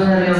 Carlos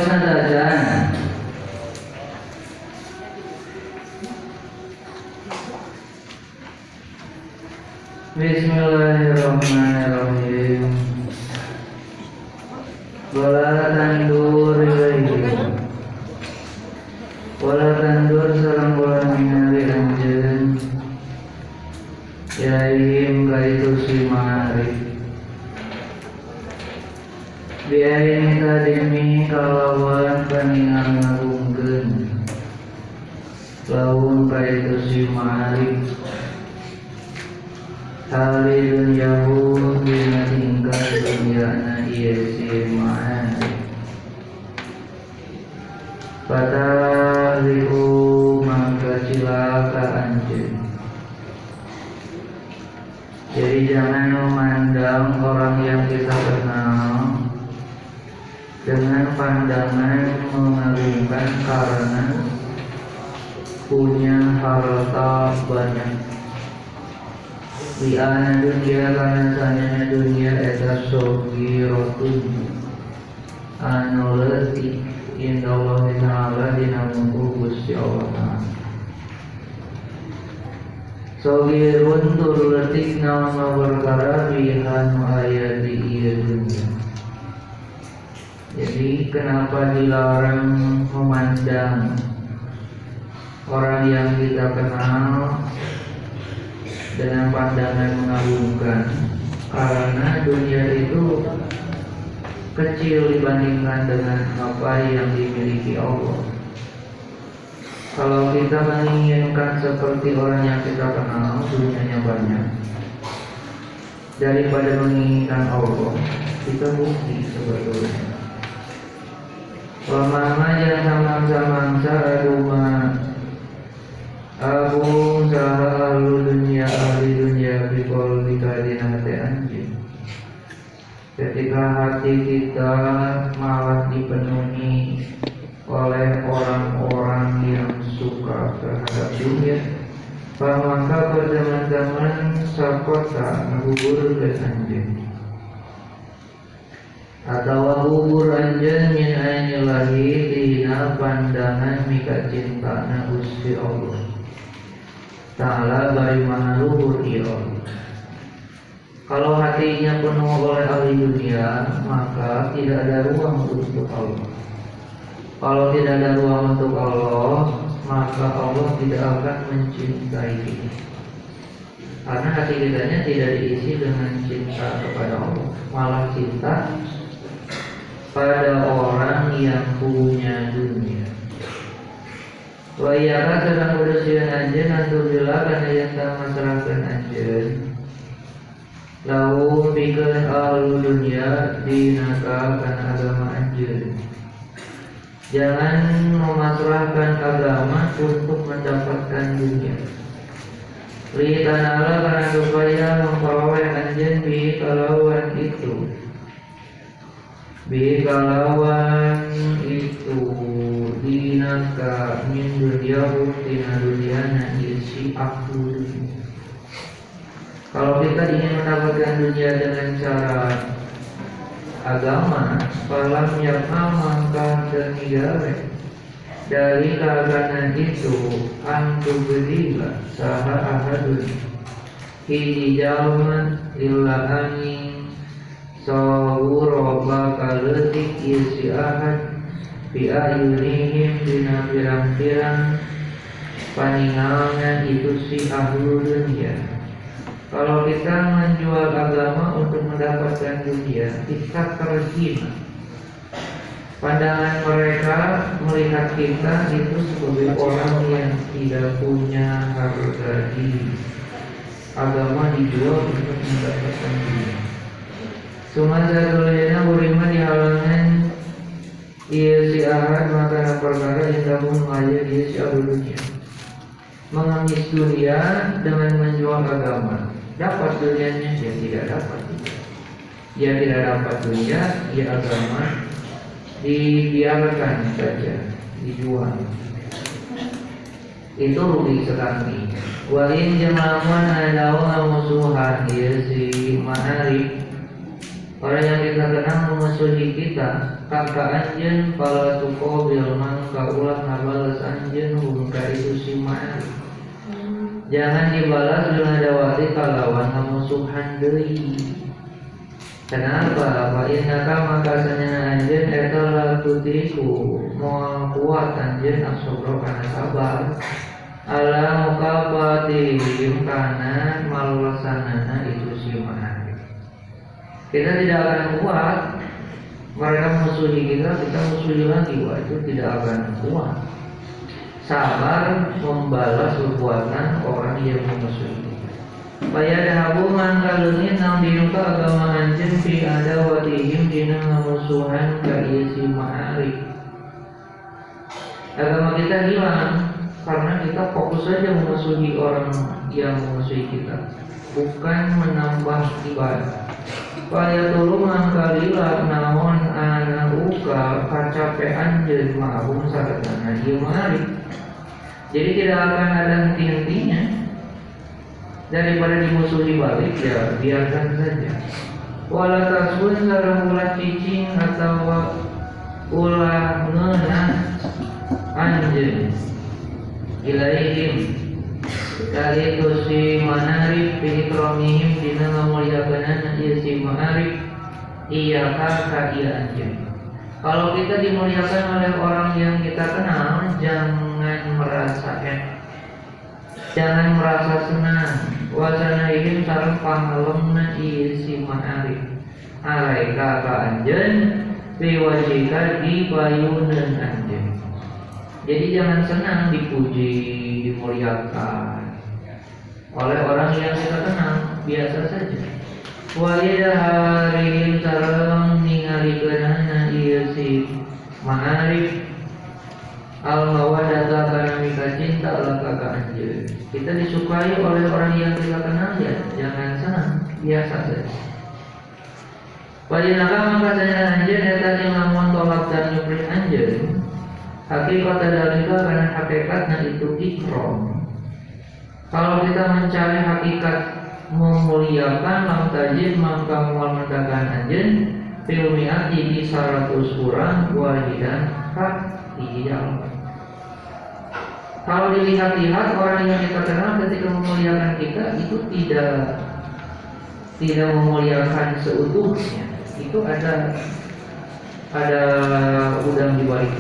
banyak. Daripada menginginkan Allah, kita bukti sebetulnya. Wamama yang samang-samangsa aduma Aku saha dunia ahli dunia Bikol dikadina hati anjing Ketika hati kita malah dipenuhi oleh orang-orang yang suka terhadap dunia maka berteman-teman sakota ngubur dan anjing atau ngubur anjing min aini lahi dina pandangan mika cinta na Gusti Allah. Ta'ala bari mana luhur iya kalau hatinya penuh oleh ahli dunia maka tidak ada ruang untuk Allah. Kalau tidak ada ruang untuk Allah, maka Allah tidak akan mencintai kita. Karena hati kitanya tidak diisi dengan cinta kepada Allah, malah cinta pada orang yang punya dunia. Wa iyaka sedang berusia anjen Alhamdulillah karena yang tak masyarakat anjen Lahu bikin ahlu dunia dinaka karena agama anjen Jangan memasrahkan agama untuk mendapatkan dunia. Litanala karena supaya memperoleh anjen bi kalawan itu. Bi kalawan itu dinaka min dunyahu tina dunyana isi aku Kalau kita ingin mendapatkan dunia dengan cara agama falam yang maka senigare dari kaganan itu antu berilah saha ahadun. Hiji jalma illa angin sawuro bakaletik isi ahad. Bi ayunihim dina pirang-pirang itu si ahlu dunia kalau kita menjual agama untuk mendapatkan dunia kita terhina. Pandangan mereka melihat kita itu sebagai orang yang tidak punya harga diri. Agama dijual untuk mendapatkan dunia. Cuma satunya beriman di halangan Ia si ahad makanan perkara yang kamu mengajar ia si dunia. Mengemis dunia dengan menjual agama. Dapat dunianya, dia tidak dapat. Dia tidak dapat dunia, dia agama dibiarkan saja, dijual. Itu rugi sekali. Walin jemaah ada musuhan dia si ma'arif Orang yang kita kenal memusuhi kita Kakak anjen Pala tuko bilman kaulah Nabalas anjen Hungka itu si ma'arif Jangan dibalas dengan dawati kalawan musuhan deui. Kenapa? Pak innaka maka sanya anjeun eta la tutiku moal kuat anjeun asobro kana sabar. Ala mukabati kana malasanana itu simaan. Kita tidak akan kuat mereka musuhi kita, kita musuhi lagi, wah itu tidak akan kuat sabar membalas perbuatan orang yang memusuhi. Baya dahabu mangkalungin nang dinuka agama anjen fi ada wadihim dina ngamusuhan ka si ma'arif. Agama kita hilang karena kita fokus saja memusuhi orang yang memusuhi kita, bukan menambah ibadah. Paya tulu mangkalila naon anak uka kacapean jeung ma'abung sadatana ieu ma'arif jadi tidak akan ada henti-hentinya. Daripada dimusuhi balik ya biarkan saja. Wala tasbun sareng ulah cicing atau ulah ngena anjeun ilaihim kali itu si manarif fi kromihim dina ngamuliakeunana ieu si manarif iya ka iya anjeun kalau kita dimuliakan oleh orang yang kita kenal jangan merasa enak jangan merasa senang. Wacana ini sarang pangalemna isi ma'arif alai kaka anjen biwajika di bayunan anjen jadi jangan senang dipuji dimuliakan oleh orang yang kita kenal biasa saja. Walida hari sarang ningali kenana iya si ma'arif al mawadata karena mika cinta Allah kakak anjir. Kita disukai oleh orang yang kita kenal ya. Jangan senang biasa saja. Padahal maka saya anjir ya tadi lamun tolak dan nyupri anjir? Hakikat dalika karena hakikatnya itu ikrom Kalau kita mencari hakikat memuliakan lam tajid maka mual mendakan anjir Filmiat ini seratus kurang wahidan kak iya kalau dilihat-lihat orang yang kita kenal ketika memuliakan kita itu tidak tidak memuliakan seutuhnya. Itu ada ada udang di balik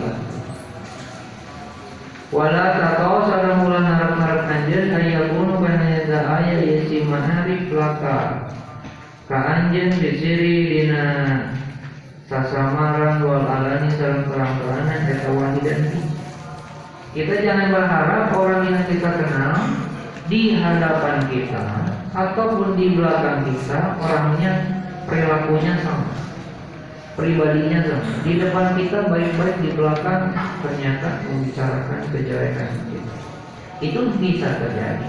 Wala takau sarang mulan harap-harap anjir ayakunu kana yada aya yasi maharif laka ka anjen bisiri dina sasamaran wal alani sarang terang-terangan eta wahidan kita jangan berharap orang yang kita kenal di hadapan kita ataupun di belakang kita orangnya perilakunya sama, pribadinya sama. Di depan kita baik-baik, di belakang ternyata membicarakan kejelekan. Itu bisa terjadi.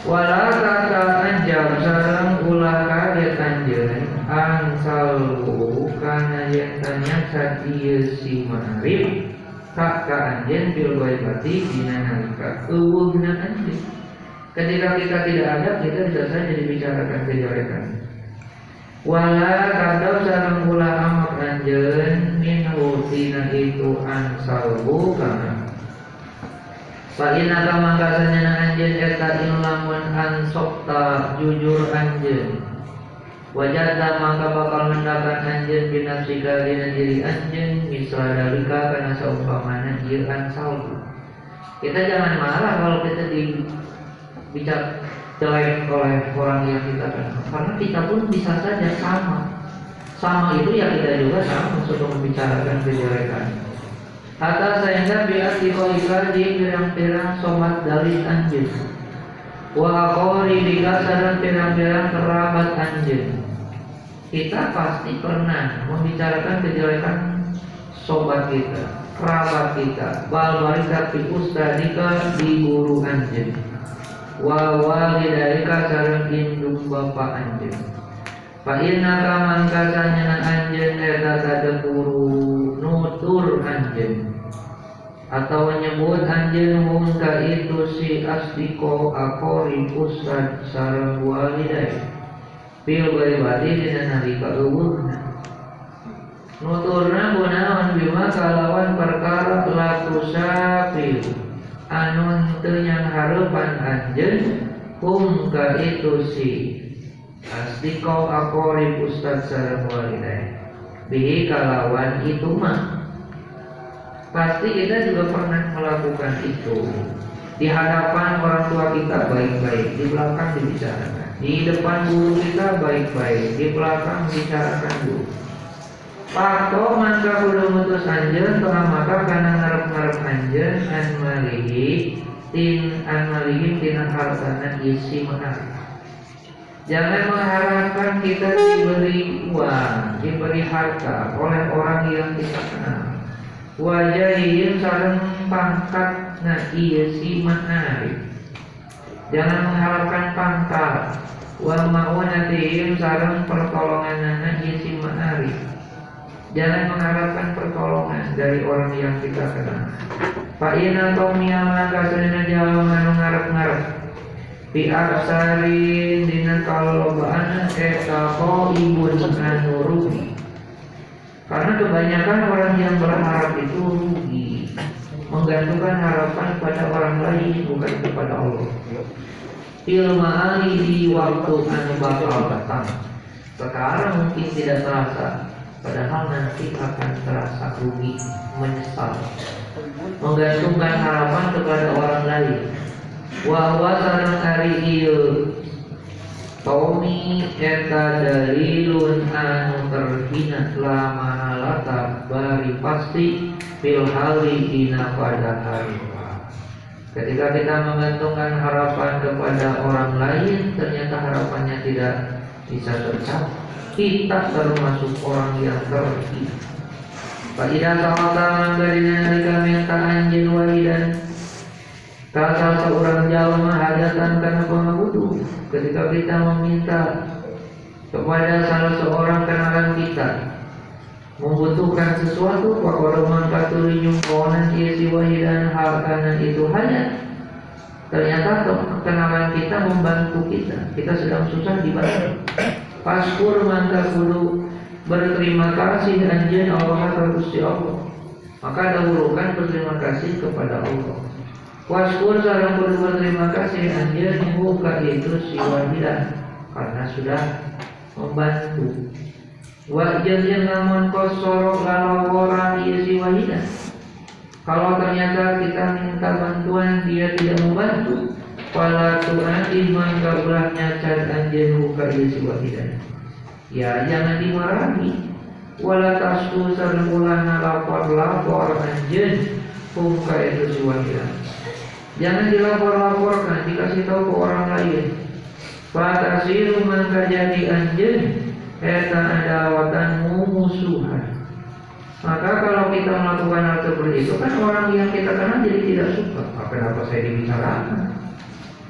Wala kata anjam sarang ulah kaget anjeun angsalku kana yang tanya saat si marif kak ka anjen bil dina nalika eueuh dina anjen ketika kita tidak ada kita bisa saja dibicarakan kejelekan wala kadau sareng ulah amak anjen min tina itu ansalbu kana. Falina kama kasanya anjen eta ilamun ansokta jujur anjen Wajahta maka bakal mendapat anjen binafsika dina diri anjen Misal dalika karena seumpamana ieu salbu Kita jangan marah kalau kita dibicara jelek oleh orang yang kita kenal, karena kita pun bisa saja sama. Sama itu ya kita juga sama untuk membicarakan kejelekan. Atas sehingga biar dikoika di pirang-pirang somat dari anjing. Wa akori dika sadang pirang-pirang kerabat anjing. Kita pasti pernah membicarakan kejelekan sobat kita, kerabat kita, bal barika fi ustadika di guru anjing. Wa walidayka sareng indung bapak anjing. Fa inna ka mangka sanyana anjeun eta sadepuru nutur anjeun atau menyebut anjeun hum ka itu si asdiko akori ustad sareng walidai fil baibati dina nalika eueuhna nuturna gunawan bima kalawan perkara laku sapil anu teu yang harapan anjeun hum ka itu si. Asdiko akori ustad sarang walidain Bihi kalawan itu mah. Pasti kita juga pernah melakukan itu. Di hadapan orang tua kita baik-baik. Di belakang dibicarakan. Di depan guru kita baik-baik. Di belakang dibicarakan guru Pato maka kudu mutus anjen Tuhan maka karena ngarep-ngarep anjen An malihi Tin an malihi Tina hartana isi menarik Jangan mengharapkan kita diberi uang, diberi harta oleh orang yang kita kenal. Wajahim sarang pangkat na iya si ma'arif. Jangan mengharapkan pangkat. Wa ma'unatihim sarang pertolongan na iya si ma'arif. Jangan mengharapkan pertolongan dari orang yang kita kenal. Fa'ina tomia maka sedina jalan ngarep-ngarep Bi aksarin dina kalobaan eta ibun anu rugi. Karena kebanyakan orang yang berharap itu rugi, menggantungkan harapan pada orang lain bukan kepada Allah. Ilmu ali di waktu anu bakal datang. Sekarang mungkin tidak terasa, padahal nanti akan terasa rugi, menyesal. Menggantungkan harapan kepada orang lain. Wa wa sareng ari ieu Tomi eta dalilun anu terhina lama halata bari pasti fil hali ina pada hari Ketika kita menggantungkan harapan kepada orang lain Ternyata harapannya tidak bisa tercapai Kita termasuk orang yang terhina Pak Ida sawata manggarina kami minta anjin walidan. Kalau seorang jalma hajatan karena pengabudu Ketika kita meminta kepada salah seorang kenalan kita Membutuhkan sesuatu Fakoro mangkaturi nyungkonan isi wahidan hal kanan itu hanya. Ternyata kenalan kita membantu kita. Kita sedang susah dibantu Paskur mangka kudu berterima kasih anjen Allah terus Allah Maka dahulukan berterima kasih kepada Allah Waskur sarang kudu berterima kasih anjir membuka itu si wahidah karena sudah membantu. Wajah yang namun kosorok kalau orang dia si wahidah. Kalau ternyata kita minta bantuan dia tidak membantu, Pala Tuhan iman ulah nyacat buka dia si wahidah. Ya jangan dimarahi. Wala tasku ulah lapor-lapor anjir buka itu si wahidah. Jangan dilapor-laporkan, dikasih tahu ke orang lain. Fatasiru maka jadi anjen Eta adawatanmu musuhan Maka kalau kita melakukan hal seperti itu kan orang yang kita kenal jadi tidak suka Apa apa saya dibicarakan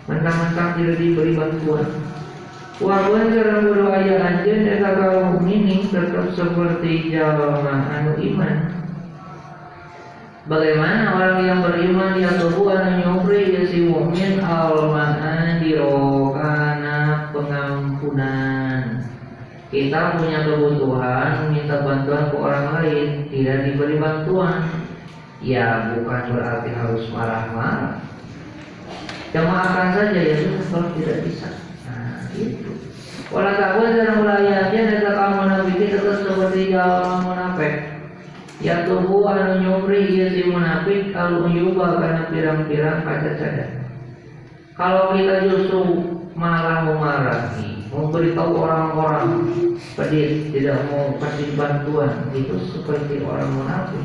Mentang-mentang tidak diberi bantuan Walaupun cara berdoa ya anjen Eta kaum ini tetap seperti jalan anu iman Bagaimana orang yang beriman dia tubuh anu nyubri ya si mukmin almahan dirokana pengampunan. Kita punya kebutuhan minta bantuan ke orang lain tidak diberi bantuan. Ya bukan berarti harus marah-marah. Jamaahkan saja ya kalau tidak bisa. Nah itu. Walau takut dan mulai aja dan kamu nabi tetap seperti jalan munafik Ya tubuh anu nyumri ieu si munafik al uyuba karena pirang-pirang kaca cada. Kalau kita justru malah memarahi, memberitahu orang-orang pedih, tidak mau kasih bantuan, itu seperti orang munafik.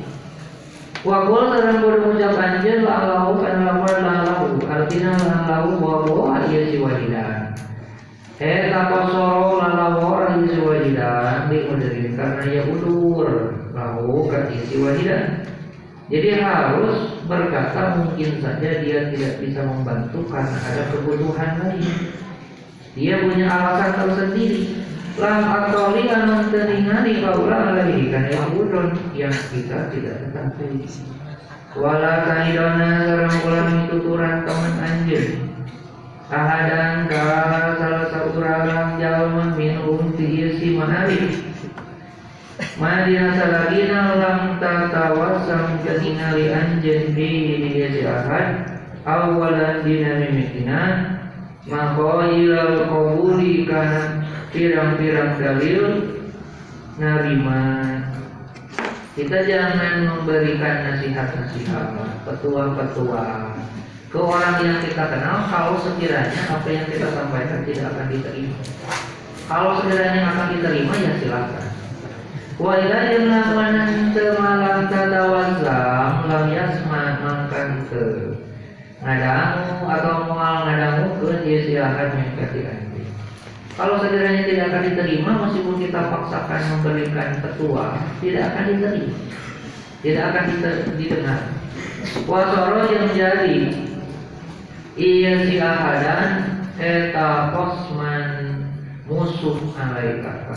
Wakul dalam berucap anjir lalau karena lapar lalau artinya lalau bahwa ia si wajidan. Eh takosoro lalau orang si wajidan di karena ia udur lahu kan isi wajidan. Jadi harus berkata mungkin saja dia tidak bisa membantu karena ada kebutuhan lain. Dia punya alasan tersendiri. Lam atoli teringani kaulah lagi kan yang udon yang kita tidak ketahui. Wala kaidona sarang ulang tuturan teman anjir. Ahadan kala salah seorang jalma minum ti si manari. Madina salagina lam tatawasam keningali anjen di dia si ahad awalan dina mimikinan maka ilal qabuli kana pirang-pirang dalil narima kita jangan memberikan nasihat-nasihat petua-petua. Ke orang yang kita kenal kalau sekiranya apa yang kita sampaikan tidak akan diterima. Kalau sekiranya akan diterima ya silakan. Wa ila manan temalam tadawazam lam yasma mangkan ke ngadamu atau mual ngadamu ke dia silakan mengkati kalau sekiranya tidak akan diterima, meskipun kita paksakan memberikan petua, tidak akan diterima, tidak akan didengar. Wasoro yang jadi ia si ahadan eta kosman musuh alaika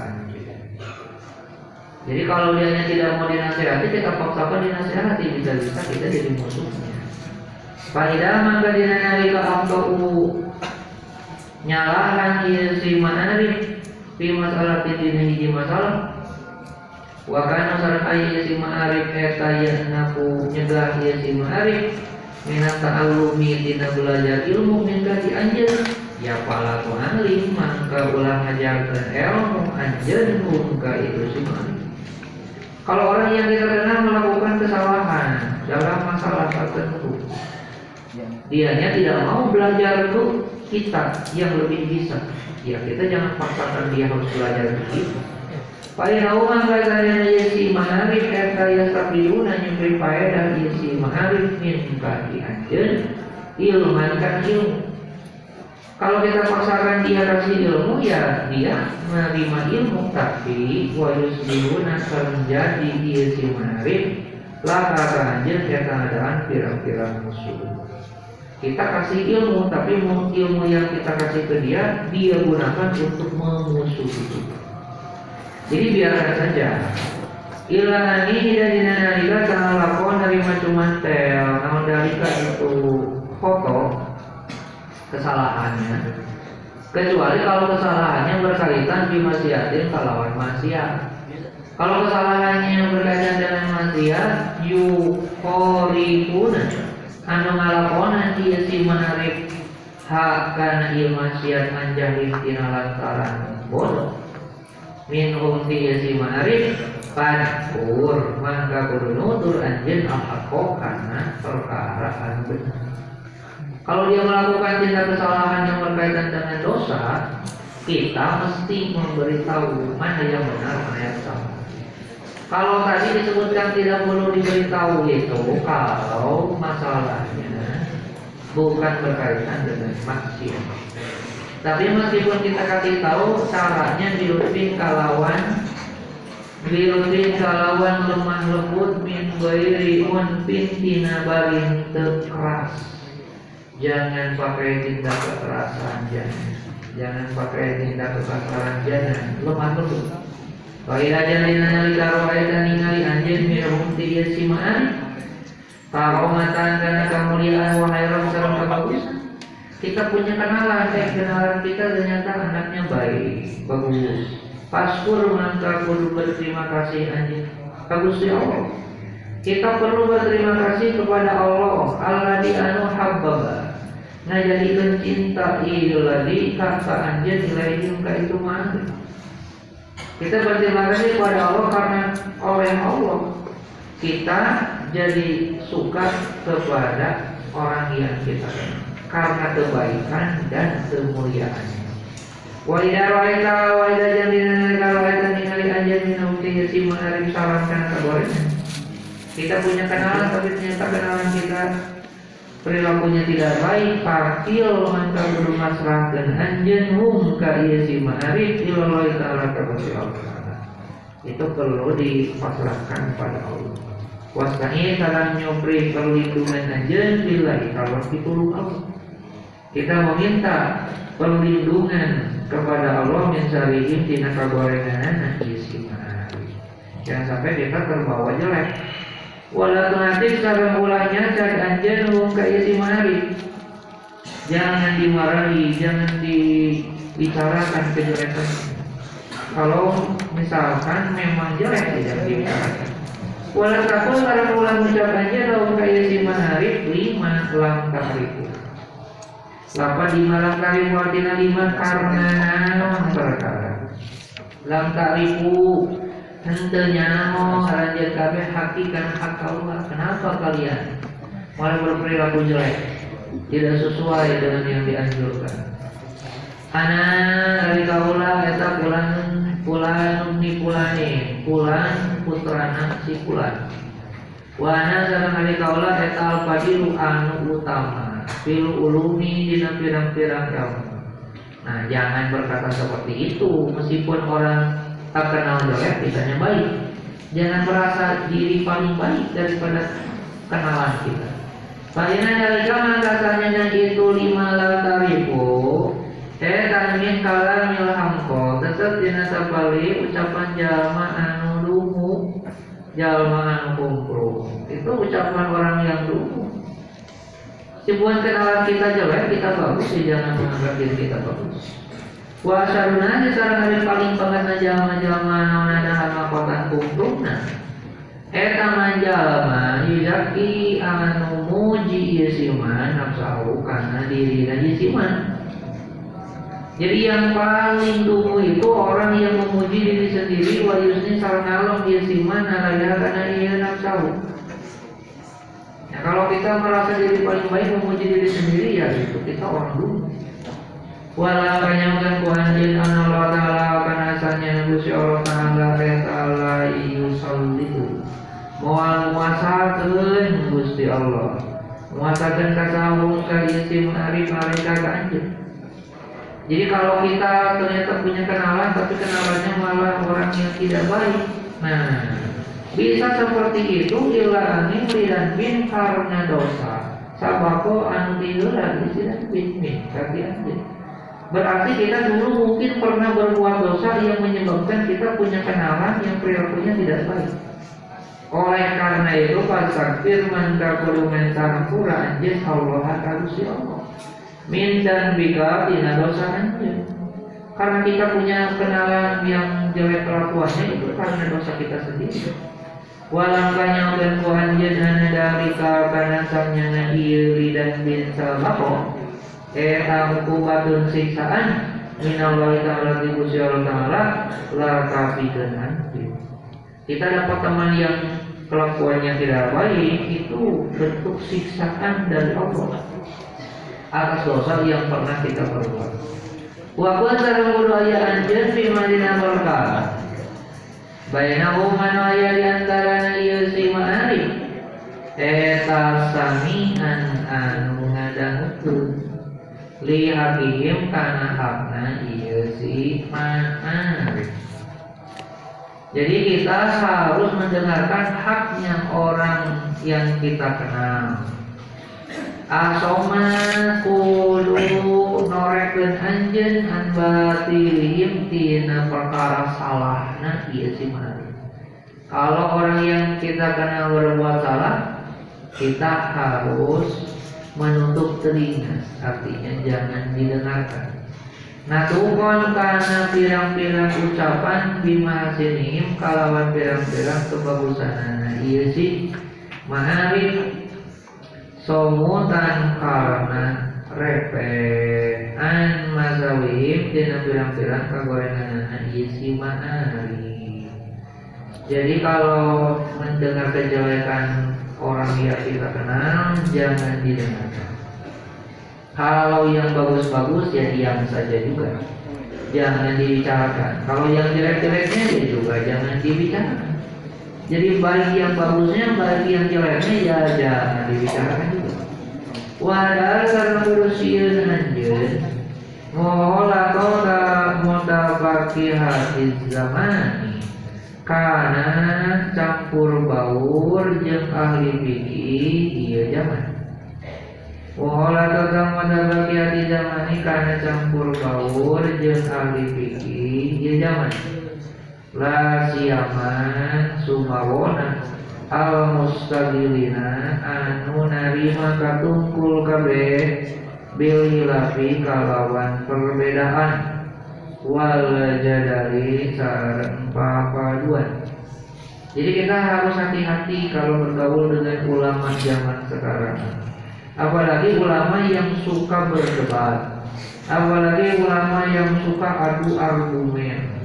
Jadi kalau dia tidak mau dinasehati, kita paksakan dinasehati bisa-bisa kita jadi musuhnya. Faidah maka dinalika abda'u nyalahan ieu si ma'arif fi masalah dina hiji masalah. Wa kana sareng aya si ma'arif eta naku nyegah ieu si ma'arif. Minat ta'allumi dina belajar ilmu min di anjeun ya pala tu alim mangka ulah ngajarkeun ilmu anjeun ka itu si ma'arif. Kalau orang yang kita kenal melakukan kesalahan dalam masalah tertentu, dianya tidak mau belajar itu kita yang lebih bisa ya kita jangan paksakan dia harus belajar begitu rumah katanya yesi maharif eta yastabiuna nyembri faedah yesi maharif min kaki anjeun ilman kan ilmu kalau kita paksakan dia kasih ilmu ya dia menerima ilmu tapi wa yusbihuna menjadi yesi maharif lah kata anjeun kata adaan pirang-pirang musuh kita kasih ilmu, tapi ilmu yang kita kasih ke dia, dia gunakan untuk memusuhi kita. Jadi biarkan saja. Ilani dan dinalika tanah lakon dari macam mantel, namun dari itu foto kesalahannya. Kecuali kalau kesalahannya berkaitan di maksiatin kalawan maksiat. Kalau kesalahannya berkaitan dengan maksiat, yukorikuna anu ngalakonan ieu si manarif hak kana ieu maksiat anjahil tina lantaran bodoh minhum ti si manarif Fadkur maka kudu nutur anjeun al karena perkara anu benar. Kalau dia melakukan tindak kesalahan yang berkaitan dengan dosa, kita mesti memberitahu mana yang benar, mana yang salah. Kalau tadi disebutkan tidak perlu diberitahu itu kalau masalahnya bukan berkaitan dengan maksiat. Tapi meskipun kita kasih tahu caranya dilupin kalawan dilupin kalawan lemah lembut min bairi unpin tina balin keras. Jangan pakai tindak kekerasan jangan. Jangan pakai tindak kekerasan jangan. Lemah lembut. Wahila jalina nalika rohaita ningali anjeun minhum ti ieu si ma'an Karomatan karena kemuliaan wahai Rabb sareng kebagusan kita punya kenalan, eh kenalan kita ternyata anaknya baik, bagus. Paskur maka perlu berterima kasih anjing. Bagus ya Allah. Kita perlu berterima kasih kepada Allah Allah di anu habbaba. Nah jadi cinta iladi kata anjing ilaihim ka itu mah. Kita berterima kasih kepada Allah karena oleh Allah kita jadi suka kepada orang yang kita kenal karena kebaikan dan kemuliaannya. Wa idza ra'aita wa idza jamina ningali anjeun min uti si menarif salam kana kabarnya. Kita punya kenalan tapi ternyata kenalan kita perilakunya tidak baik parkil maka kudu masrahkeun anjeun hum ka ieu si ma'arif ilallah taala ka Allah. Itu perlu dipasrahkan pada Allah. Wasani salam nyopri perlindungan anjeun billahi kalau pitulung Allah. Kita meminta perlindungan kepada Allah min syarihim tina kagorengan isi ma'arif. Jangan sampai kita terbawa jelek. Wala tunatik sareng ulahnya cari anjeun hum ka isi ma'arif. Jangan dimarahi, jangan dibicarakan kejelekan. Kalau misalkan memang jelek tidak dibicarakan. Walau takut para ulang ucapannya dalam kaya si manarif lima lam tahriku. Lapa di malam kari artinya lima karena perkara. Lam tahriku hentenya naon haranjeun kabeh hakikan hak Allah. Kenapa kalian malah berperilaku jelek? Tidak sesuai dengan yang dianjurkan. Anak dari kaulah eta pulang pulan ni pulane pulan putrana si pulan wana sareng hari kaula eta al fadilu anu utama pilu ulumi dina pirang-pirang ilmu nah jangan berkata seperti itu meskipun orang tak kenal jelek bisanya baik. Jangan merasa diri paling baik daripada kenalan kita. Fa'ina dari kaman kasanya itu lima latarifu Eh min kalam hamko tetap dina sabali ucapan jalma anu lumu jalma anu kumpul. Itu ucapan orang yang lumu Sebuah kenalan kita jelek kita bagus ya jangan menganggap diri kita bagus Wa saruna di sarang paling pengen jalma-jalma naon ada hama kotan kumprumna Eta manjalma yuzaki anu muji yesiman nafsahu karena diri yesiman jadi yang paling dulu itu orang yang memuji diri sendiri wa yusni sarnalom dia siman nalaya karena ia nafsu. Ya, kalau kita merasa diri paling baik memuji diri sendiri ya itu kita orang dulu. Wala kanyakan ku anjin Allah taala kana asalnya Gusti Allah taala ya taala yusallitu. Moal muasakeun Gusti Allah. Muasakeun ka sahung ka isim arif arif ka anjeun. Jadi kalau kita ternyata punya kenalan tapi kenalannya malah orang yang tidak baik. Nah, bisa seperti itu ila angin dan bin karena dosa. Sabako anu diulah dan bin min kaki anjing. Berarti kita dulu mungkin pernah berbuat dosa yang menyebabkan kita punya kenalan yang perilakunya tidak baik. Oleh karena itu, fasakfir man kakulu mentahpura anjing Allah harus Allah. Min dan bika tina dosa anjir karena kita punya kenalan yang jelek kelakuannya itu karena dosa kita sendiri. Walang kanya dan ku anjeun ana dari karena sanya na iri dan bin salbako eta hukumatun siksaan Allah ta'ala di Gusti Allah ta'ala la anjir kita dapat teman yang kelakuannya tidak baik itu bentuk siksaan dari Allah atas dosa yang pernah kita perbuat. Wa kunta budaya anjeun fi Madinah berkah. Bainahu man aya di antara ieu si ma'arif eta samian anu ngadangukeun li hakim kana hakna ieu si. Jadi kita harus mendengarkan haknya orang yang kita kenal asoma kudu norekeun anjeun an batilihim tina perkara salahna ieu si mari. Kalau orang yang kita kenal berbuat salah, kita harus menutup telinga, artinya jangan didengarkan. Nah tukon karena pirang-pirang ucapan bima sinihim kalawan pirang-pirang kebagusan nah iya sih. Ma'arif somutan karena repean mazawib dina pirang-pirang kagorengan isi ma'ari Jadi kalau mendengar kejelekan orang yang kita kenal, jangan didengarkan. Kalau yang bagus-bagus ya diam saja juga. Jangan dibicarakan. Kalau yang jelek-jeleknya ya juga jangan dibicarakan. Jadi bagi yang bagusnya, bagi yang jeleknya ya jangan dibicarakan juga. Wadah karena berusia anjeun Mohola kota hati zamani karena campur baur jeung ahli fikih iya zaman Wala tetang madabaki hati zaman ini karena campur baur jeung ahli fikih iya zaman La siaman sumawona al mustaqilina anu narima katungkul kabeh bil kalawan perbedaan wal jadali sareng papaduan. Jadi kita harus hati-hati kalau bergaul dengan ulama zaman sekarang. Apalagi ulama yang suka berdebat. Apalagi ulama yang suka adu argumen.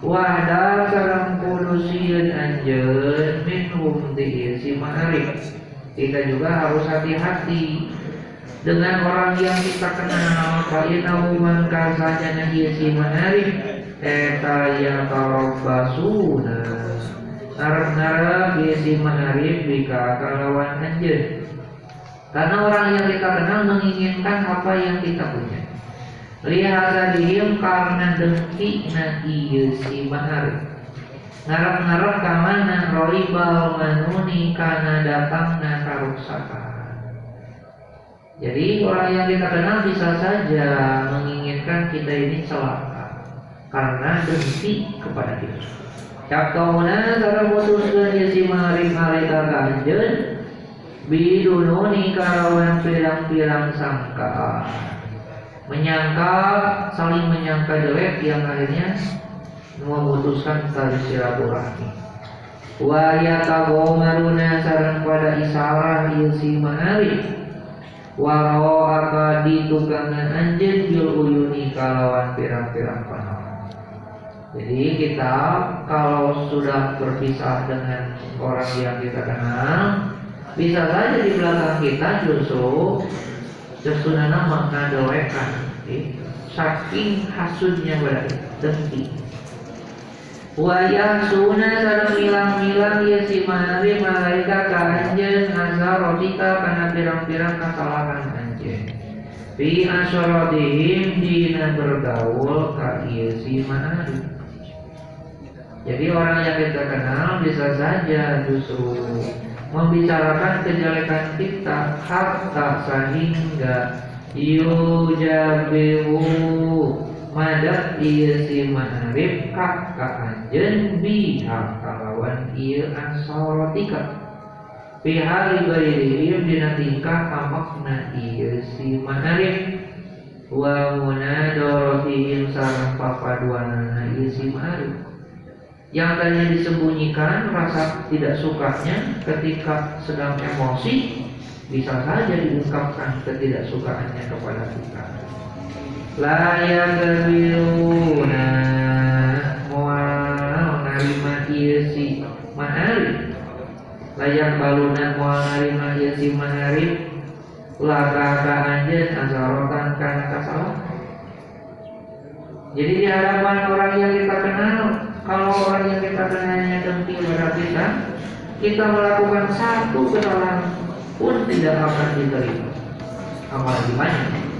Wahda sarang kudusian anjeun minhum diisi ma'arif. Kita juga harus hati-hati dengan orang yang kita kenal fa'inahu man kasanya nahi si manarif eta ya tarabbasuna narap-narap si manarif bika kalawan anjeun karena orang yang kita kenal menginginkan apa yang kita punya. Lihat dihim karena dengki na iya si manarif ngarap-ngarap kamana roibal manuni karena datangna karuksakan jadi orang yang kita kenal bisa saja menginginkan kita ini celaka karena dengki kepada kita. Captauna cara mutuskan ya si marif malaikat kanjen bidununi karawan pirang-pirang sangka. Menyangka saling menyangka jelek yang akhirnya memutuskan tali silaturahmi. Wa yatagomaruna sarang pada isarah ya si marif waro aka ditukangan anjen bil uyuni kalawan pirang-pirang panah. Jadi kita kalau sudah berpisah dengan orang yang kita kenal, bisa saja di belakang kita justru justru nana mengadolekan, saking hasudnya berarti dengki. Wayah suna sarang milang-milang ya si mari malaikat ka anjeun rotika karena pirang-pirang kesalahan anjeun. Fi asyaradihim dina bergaul ka ieu si mari. Jadi orang yang kita kenal bisa saja justru membicarakan kejelekan kita harta sehingga yujabihu madat iya si ma'arif kak anjen bihak kalawan iya ansorotika pihak ibadirihim dina tingkah amakna iya si ma'arif wa munadorotihim sarang papaduanana iya si ma'arif yang tadinya disembunyikan rasa tidak sukanya ketika sedang emosi bisa saja diungkapkan ketidaksukaannya kepada kita. La yagadiluna mual si ma'arif layak baluna mual narima ieu si ma'arif laka ka anjeun asarotan kana kasalah jadi di hadapan orang yang kita kenal kalau orang yang kita kenalnya dengki kepada kita kita melakukan satu kesalahan pun tidak akan diterima. Apalagi banyak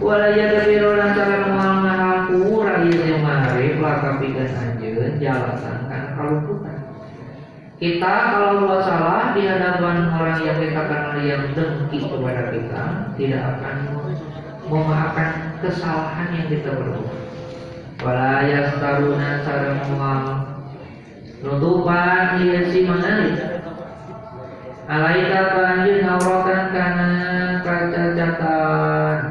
wala yadabiru lantaran mual ngahaku rakyat yang marif lakapikeun anjeun jalatan kan kalau bukan. Kita kalau buat salah di hadapan orang yang kita kenal yang dengki kepada kita tidak akan memaafkan kesalahan yang kita berbuat wala sareng mual nutupan iya si manali. Alaika kanjun auratan kana kacacatan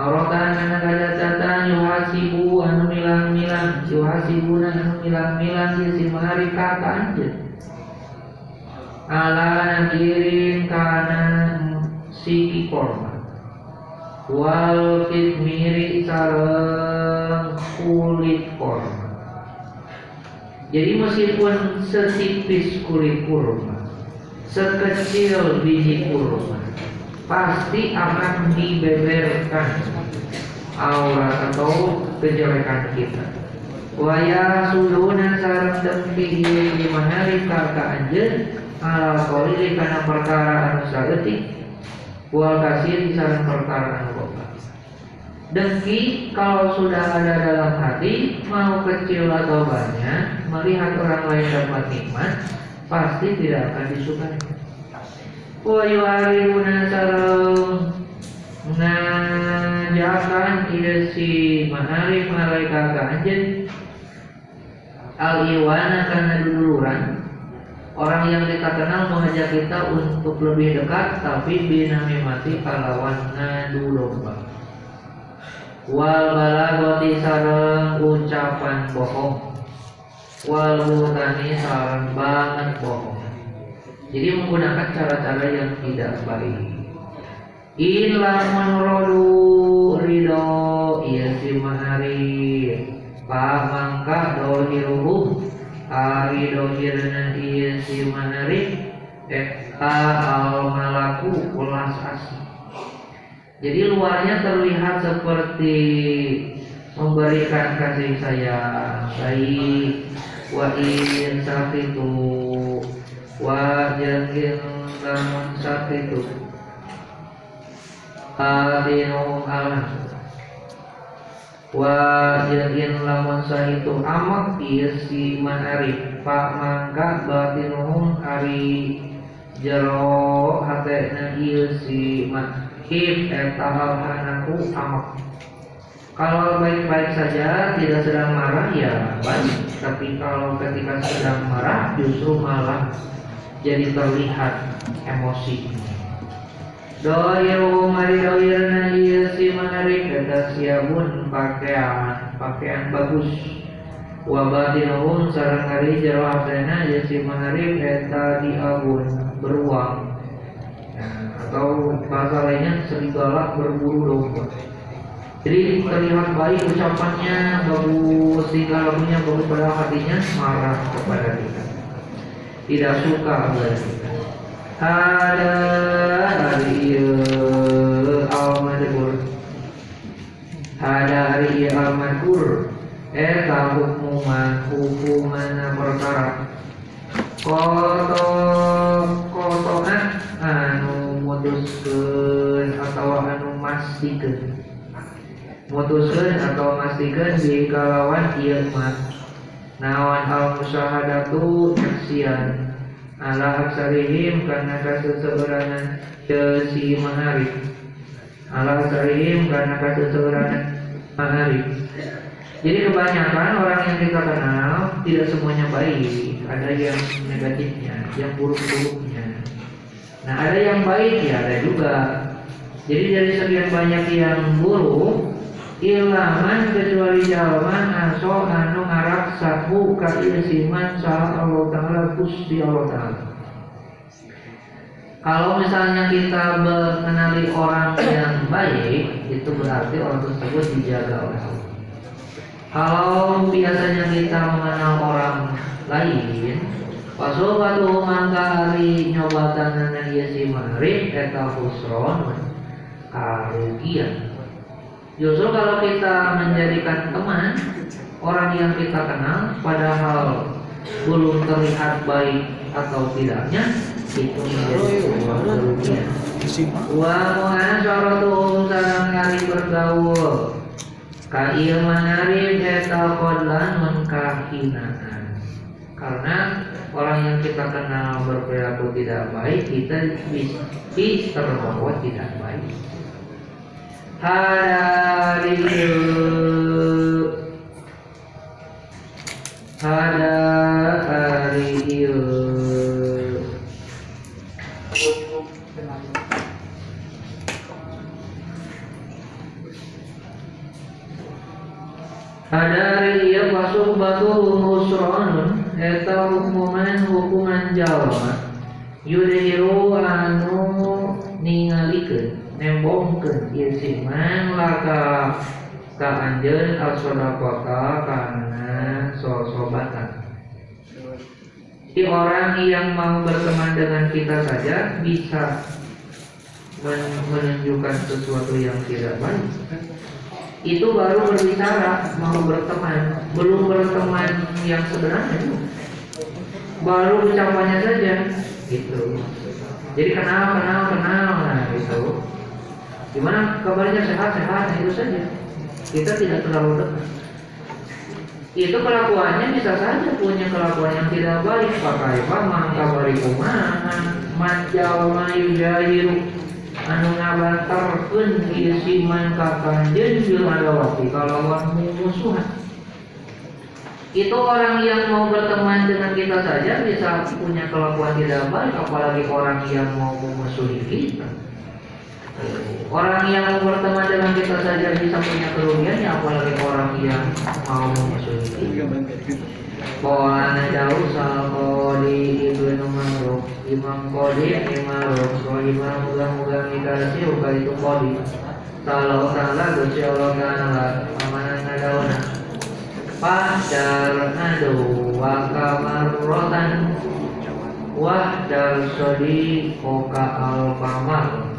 Auratan kana kajatatan yuhasibu anu milang-milang yuhasibuna anu milang-milang si si marika kanjeun ala nakirin kana si korma wal kitmiri sareng kulit korma. Jadi meskipun setipis kulit kurma, sekecil biji kurma, pasti akan dibeberkan aurat atau kejelekan kita. Waya suduna sarang tempi di mahari kakak anjen ala kolili karena perkara anu saeutik wal kasir sarang perkara anu boga. Dengki kalau sudah ada dalam hati mau kecil atau banyak melihat orang lain dapat nikmat pasti tidak akan disukai. Yu'arifuna sarang ngajakan ide si ma'arif malaikat kanjen al iwana karena duluran orang yang kita kenal mengajak kita untuk lebih dekat tapi binami mati kalawan ngadu lomba wal balagoti sarang ucapan bohong. Wal sarang banget bohong jadi menggunakan cara-cara yang tidak baik. In lamun rodu ridho iya si mahari. Pa mangka dohiruhum ari dohirna iya si manari? Eka al malaku ulas asli jadi luarnya terlihat seperti memberikan kasih sayang. Baik wa in wa jangin lamun sakitu Adinu alam wa jagin lamun sahitu amak ieu si manari pak mangka batinuhum ari jero hatena ieu si mahib eta hal anaku amak kalau baik-baik saja tidak sedang marah ya baik. Tapi kalau ketika sedang marah justru malah jadi terlihat emosi. Doiru mari doirna iya si menarik kata siabun pakaian pakaian bagus. Wabatinuhun sarang kali jero asena iya si menarik eta diabun beruang. Atau bahasa lainnya serigala berburu domba. Jadi terlihat baik ucapannya bagus tinggal lagunya bagus pada hatinya marah kepada kita tidak suka kita ada hari al-madkur ada hari al-madkur eta hukuman hukuman perkara? Koto kotoan anu mutuskeun atau anu mastikeun mutuskeun atau mastikeun di kalawan ieu mah nawan al musyahadatu saksian ala aksarihim karena kasus seberangan si mahari. Ala aksarihim karena kasus seberangan mahari. Jadi kebanyakan orang yang kita kenal tidak semuanya baik. Ada yang negatifnya yang buruk-buruknya. Nah ada yang baik ya ada juga. Jadi dari sekian banyak yang buruk ilaman kecuali jalman aso anu ngarap sahu ka siman saha Allah Ta'ala Gusti Allah Ta'ala. Kalau misalnya kita mengenali orang yang baik itu berarti orang tersebut dijaga oleh Allah. Kalau biasanya kita mengenal orang lain Pasubatu mangka hari nyobatan dia si marif eta husron karugian Justru kalau kita menjadikan teman orang yang kita kenal padahal belum terlihat baik atau tidaknya itu menjadi sebuah kerugian. Wa muhasyaratu sareng kali bergaul ka ieu manarif eta qadlan mengkahinaan. Karena orang yang kita kenal berperilaku tidak baik, kita bisa terbawa tidak baik hari ada hari ada iya masuk batu musron eta hukuman hukuman jawa. Yudiru anu ningalikeun nembongkeun ieu siman laka ka anjeun al kana sosobatan. Si orang yang mau berteman dengan kita saja bisa menunjukkan sesuatu yang tidak baik. Itu baru berbicara mau berteman. Belum berteman yang sebenarnya baru ucapannya saja gitu. Jadi kenal kenal kenal nah gitu gimana kabarnya sehat sehat itu saja. Kita tidak terlalu dekat itu kelakuannya bisa saja punya kelakuan yang tidak baik. Pakai paman kabari kumaha? Manjau mayu jahiru anu ngabantarkeun isi man ka kanjeun waktu kalawan musuhan. Itu orang yang mau berteman dengan kita saja bisa punya kelakuan tidak baik apalagi orang yang mau memusuhi kita Orang yang berteman dengan kita saja bisa punya kerugian, ya apalagi orang yang mau memusuhi. Qala jauh salqoli ibnu Maruf Imam Qoli Maruf Wa imam mudah-mudah dikasih Uka itu Qoli Kalau ta'ala Gusti Allah Ta'ala Amanah ngadauna Fahdar adu Wa kamar rotan. Wahdar sodi Koka al-kamar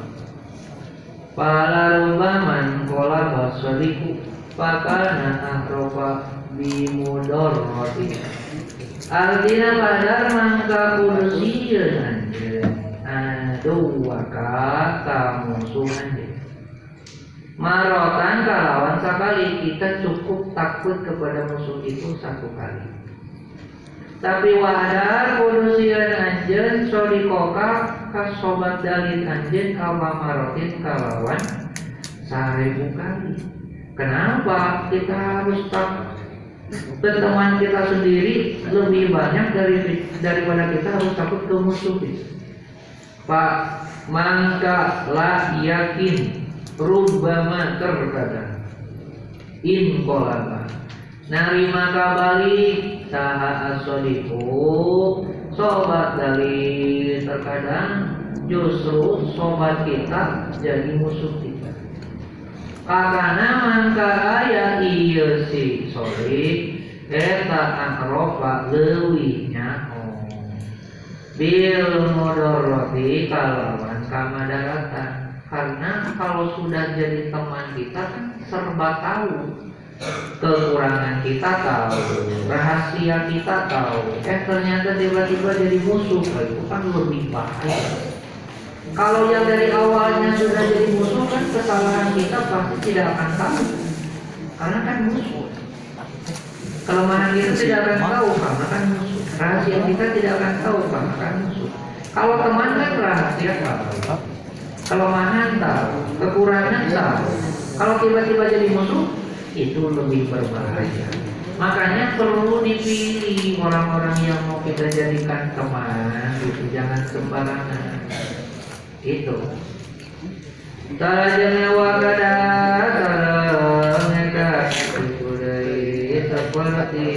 Pala rubaman kola basodiku Pakana akrofa bimudor roti. Artinya padar mangka anjir Aduh waka musuh anjir Marotan kalawan sekali kita cukup takut kepada musuh itu satu kali. Tapi wadar kudusian anjen sodikoka sobat dalin anjen marotin kalawan seribu kali. Kenapa kita harus tak teman kita sendiri? Lebih banyak dari daripada kita harus takut ke musuh. Pak mangka lah yakin. Rubama terkadang in kolaba. Narima kabali saha asodiku sobat dari terkadang justru sobat kita jadi musuh kita. Karena mangka ayat iya si sorry eta akrofa lewinya bil modoroti kalawan kamadaratan karena kalau sudah jadi teman kita kan serba tahu kekurangan kita tahu, rahasia kita tahu, eh ternyata tiba-tiba jadi musuh, itu kan lebih bahaya. Kalau yang dari awalnya sudah jadi musuh kan kesalahan kita pasti tidak akan tahu, karena kan musuh. Kelemahan kita tidak akan tahu karena kan musuh. Rahasia kita tidak akan tahu karena kan musuh. Kalau teman kan rahasia tahu, kelemahan tahu, kekurangan tahu. Kalau tiba-tiba jadi musuh, itu lebih berbahaya. Makanya perlu dipilih orang-orang yang mau kita jadikan teman, itu jangan sembarangan. Itu. Tajamnya wakada itu dari seperti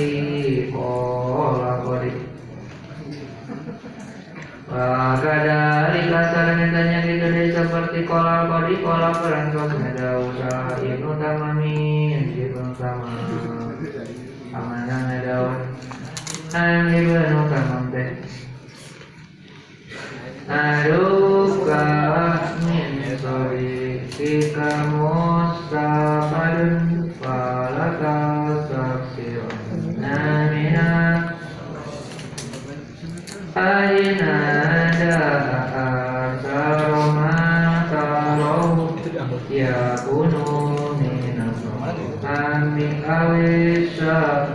pola kodi. Wakada kasar mintanya gitu dari seperti kolam kodi kolam perangkos ada usaha tamami ibnu kamambe aduka min sori kita mustamadun falaka saksirun namina aina ada asaroma tarau ya kuno min awisa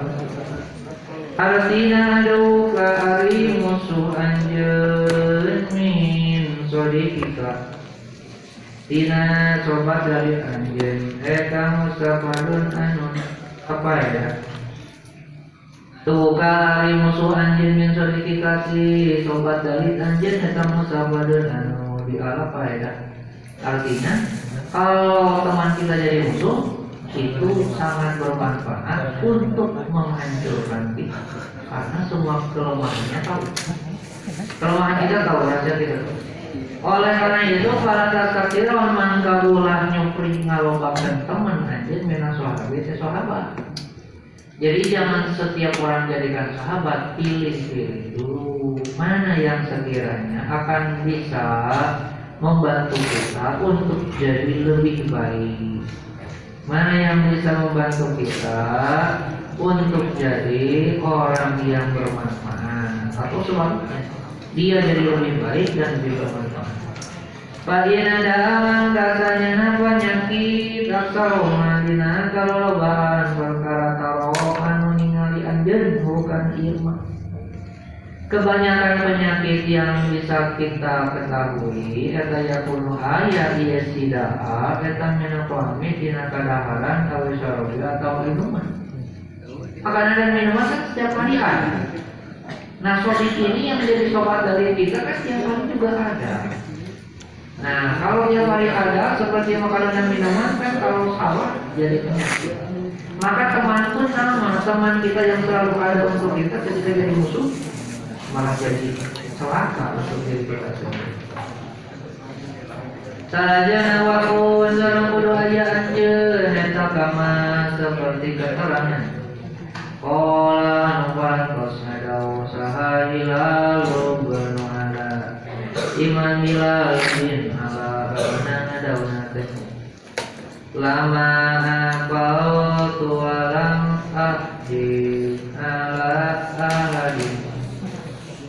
Dauka ari musuh anjeun min sodikika Tina sobat dari anjeun Eka musapadun anun Apa ya? Tuka ari musuh anjeun min sodikika si sobat dari anjeun Eka musapadun anu Di apa ya? Artinya kalau teman kita jadi musuh itu sangat bermanfaat untuk menghancurkan kita. Karena semua kelemahannya tahu. Kelemahan kita tahu raja kita tahu. Oleh karena itu para tasakira mangkabulah nyupri ngalombakan teman aja mena sahabat itu sahabat. Jadi jangan setiap orang jadikan sahabat, pilih-pilih dulu. Mana yang sekiranya akan bisa membantu kita untuk jadi lebih baik. Mana yang bisa membantu kita untuk jadi orang yang bermanfaat atau sebaliknya dia jadi lebih baik dan lebih bermanfaat. Padina dalam rasanya napa nyakit aksaro madina kalau lobaan perkara taro anu ningali anjeun bukan irma. Kebanyakan penyakit yang bisa kita ketahui eta yakunu aya ieu sidaa eta menopami dina kadaharan atau sarobi atau minuman. Makanan dan minuman kan setiap hari ada. Nah sobat ini yang menjadi sobat dari kita kan setiap hari juga ada. Nah, kalau tiap hari ada seperti makanan dan minuman kan kalau salah jadi penyakit. Maka teman pun sama, teman kita yang selalu ada untuk kita ketika jadi musuh malah jadi celaka untuk diri kita sendiri. Saja wakun sareng kudu aya anjeun eta kama seperti keterangan. Kola nupan kos ngadau saha hilalu bernuada Iman bila bin ala nang dauna teh Lama akau tualam abdi ala aladi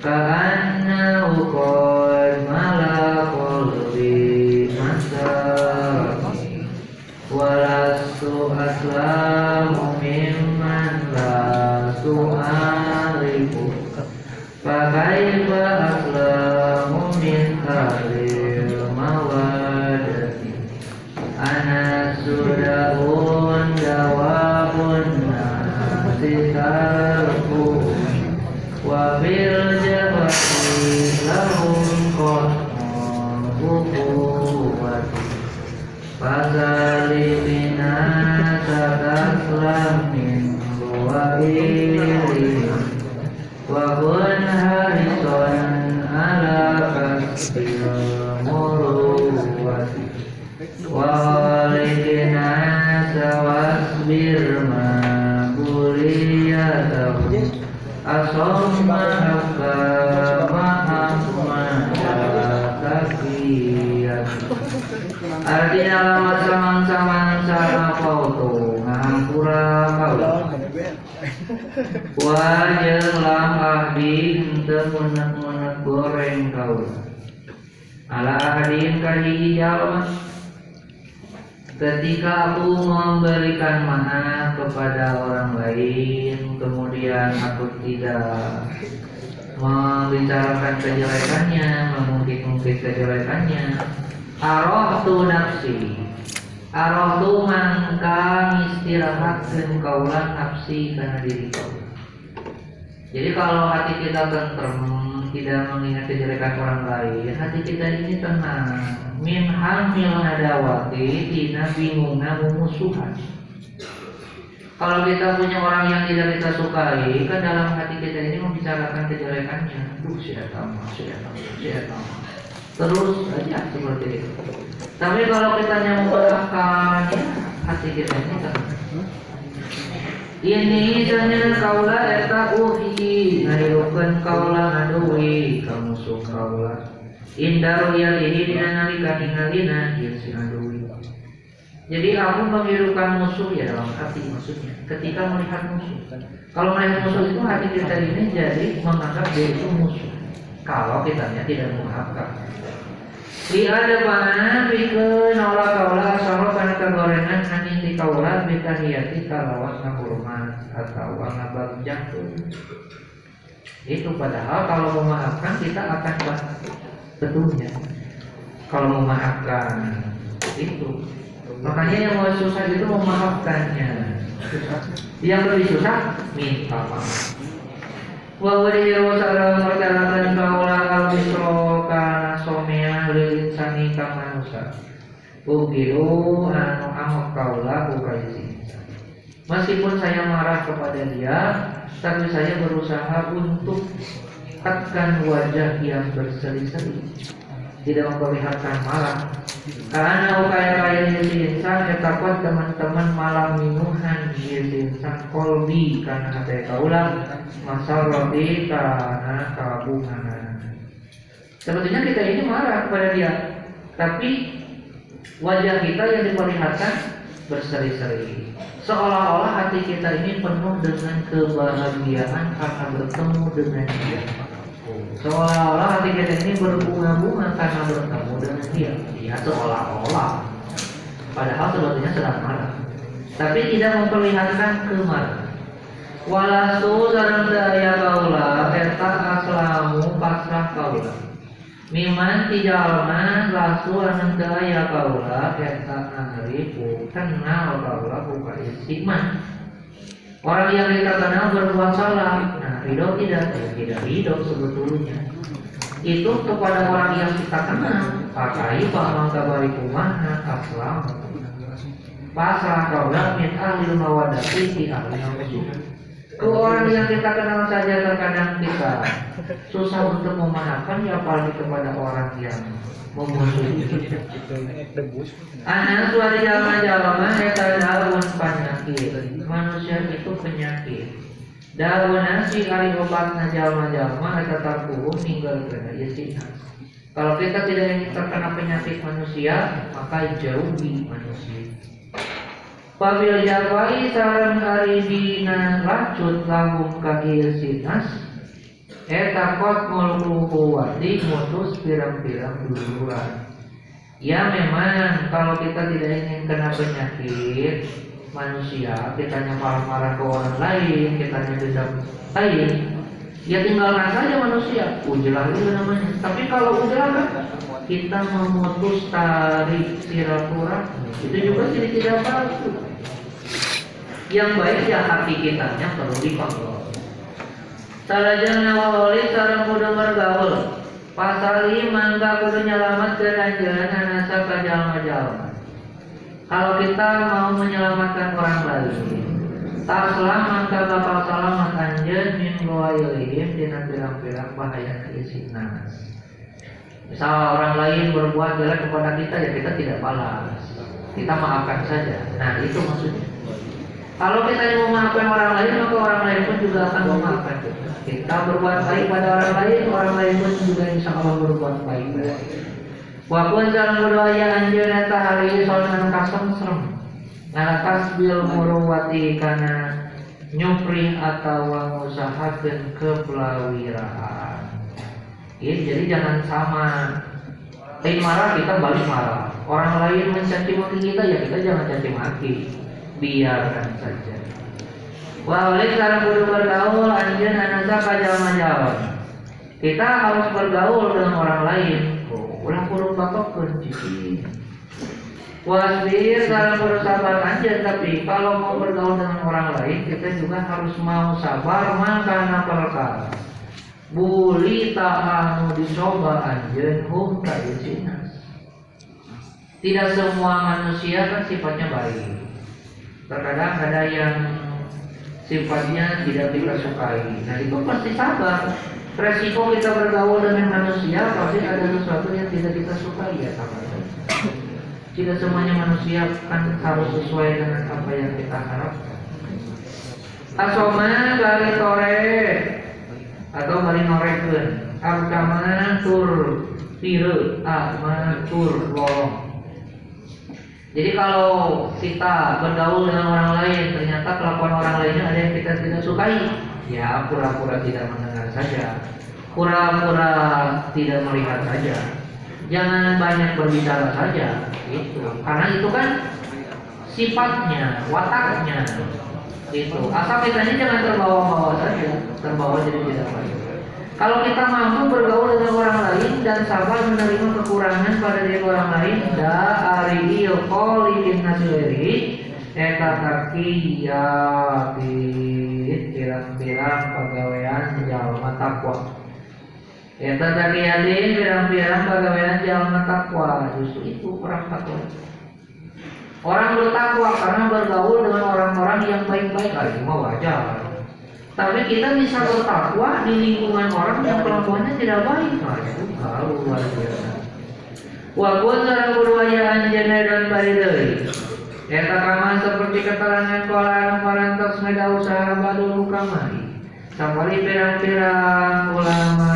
Ka'annahu qad mala qalbi masarati Walastu aslamu mimman lastu arifu Fakaifa Artinya lama samang-samang sama foto ngahampura kau Wajah lam ahdi ente menek-menek goreng kau Ala ahdin kahiji jalma Ketika aku memberikan maaf kepada orang lain Kemudian aku tidak membicarakan kejelekannya Mengungkit-ungkit kejelekannya. Arohtu nafsi. Arohtu mangka istirahatkan kaulah nafsi karena diri kau. Jadi kalau hati kita tentrem Tidak mengingat kejelekan orang lain Hati kita ini tenang Min hamil hadawati Tina bingungna memusuhan kalau kita punya orang yang tidak kita sukai, kan dalam hati kita ini membicarakan kejelekannya. Duh, si Etama, si terus aja seperti itu. Tapi kalau kita memaafkan, ya, hati kita ini tenang. Ini janya kaula eta uhi ngayukeun kaula aduwi kamu kaula. Indaru yalihi dina nalika. Jadi aku menghirukan musuh ya dalam hati maksudnya. Ketika melihat musuh, kalau melihat musuh itu hati kita ini jadi menganggap dia itu musuh. Kalau kitanya tidak memaafkan. Di ada mana bike nolak kaulah asal karena kegorengan hanya di kaulah bika hiati kalawan ngahurmat atau ngabag jantung. Itu padahal kalau memaafkan kita akan betulnya. Kalau memaafkan itu Makanya yang mau susah itu memaafkannya Yang lebih susah minta maaf. Wa wadiru sareng mertelakeun kaula al bisro kana somea lil insani ka manusia. Ugiru anu amok kaula bukai Meskipun saya marah kepada dia, tapi saya berusaha untuk tekan wajah yang berseri-seri tidak memperlihatkan marah karena upaya kaya si insan etakot teman-teman malam minuhan si insan kolbi karena hati kaulah masal roti karena kabungan sebetulnya kita ini marah kepada dia tapi wajah kita yang diperlihatkan berseri-seri. Seolah-olah hati kita ini penuh dengan kebahagiaan karena bertemu dengan dia seolah-olah hati kita ini berbunga-bunga karena bertemu dengan dia. Ya seolah-olah. Padahal sebetulnya sedang marah. Tapi tidak memperlihatkan kemarahan. Walastu sareng daya kaula eta aslamu pasrah kaula Miman tijalma lasu anu daya kaula eta angripu kenal kaula buka istiqman Orang yang kenal berbuat salah, nah ridho tidak, ya tidak ridho sebetulnya. Itu kepada orang yang kita kenal, pakai bahwa kabari kumaha aslam. Pasrah kaulah min ahli mawadati di ahli orang yang kita kenal saja terkadang kita susah untuk memaafkan ya apalagi kepada orang yang memusuhi kita. Anak suara jalma-jalma eta daun penyakit. Manusia itu penyakit. Daun nasi kali obatna jalma-jalma eta tarkuhum ninggal kena yasina. Kalau kita tidak ingin terkena penyakit manusia, maka jauhi manusia. Pabil jawai sarang hari dina lacut lahum kahir sinas Eta kot mulkuhu wadi mutus pirang-pirang duluan Ya memang kalau kita tidak ingin kena penyakit manusia, kita marah-marah ke orang lain, kita hanya dendam lain, ya tinggalkan saja manusia, ujilah itu namanya. Tapi kalau ujilah kan kita memutus tari silaturahmi, itu juga tidak bagus. Yang baik ya hati kita yang perlu dikontrol. Salajan nawawali sarang kudu bergaul Pasal mangga kudu nyelamat ke anjeun anasa ka jalma-jalma. Kalau kita mau menyelamatkan orang lain, tak selamat mangga bakal selamat anjeun min goailihim dina pirang-pirang bahaya isinas. Misal orang lain berbuat jelek kepada kita ya kita tidak balas. Kita maafkan saja. Nah, itu maksudnya. Kalau kita mau memaafkan orang lain, maka orang lain pun juga akan memaafkan kita. Kita berbuat baik pada orang lain, orang lain pun juga insya Allah berbuat baik pada kita. Wapun jalan berdoa anjir neta hari soal kasem serem. Bil muruwati karena nyupri atau mengusahakan kepelawiraan. Ya, jadi jangan sama. Lain marah kita balik marah. Orang lain mencaci maki kita ya kita jangan caci maki. Biarkan saja. Wah, oleh sekarang kudu bergaul anjeun anasa kajalma-jalma. Kita harus bergaul dengan orang lain. Ulah kudu patokeun cici. Wasbir sekarang kudu sabar anjeun tapi kalau mau bergaul dengan orang lain kita juga harus mau sabar makana perkara. Buli anu dicoba anjeun hum kayucinas. Tidak semua manusia kan sifatnya baik. Terkadang ada yang sifatnya tidak kita sukai. Nah itu pasti sabar. Resiko kita bergaul dengan manusia pasti ada sesuatu yang tidak kita sukai ya sabar. Tidak semuanya manusia kan harus sesuai dengan apa yang kita harapkan. Asoma dari tore atau dari norekeun. Arkama tur tiru, ama tur lorong. Jadi kalau kita bergaul dengan orang lain, ternyata kelakuan orang lainnya ada yang kita tidak sukai, ya pura-pura tidak mendengar saja, pura-pura tidak melihat saja, jangan banyak berbicara saja, itu. Karena itu kan sifatnya, wataknya, itu. Asal kita ini jangan terbawa-bawa saja, terbawa jadi tidak baik. Kalau kita mampu bergaul dengan orang lain dan sabar menerima kekurangan pada diri orang lain, da ari ieu qoli nasiliri eta takiyatin pirang-pirang pegawaian jalma takwa eta takiyatin pirang-pirang pegawaian jalma takwa justru itu orang takwa. Orang bertakwa karena bergaul dengan orang-orang yang baik-baik. Ah, itu wajar tapi kita bisa bertakwa di lingkungan orang yang kelakuannya tidak baik. Nah itu kalau luar biasa. Walaupun sarang budaya anjana dan baridai. Eta kama seperti keterangan kola parantos ngeda usaha badul kamari Samari pirang-pirang ulama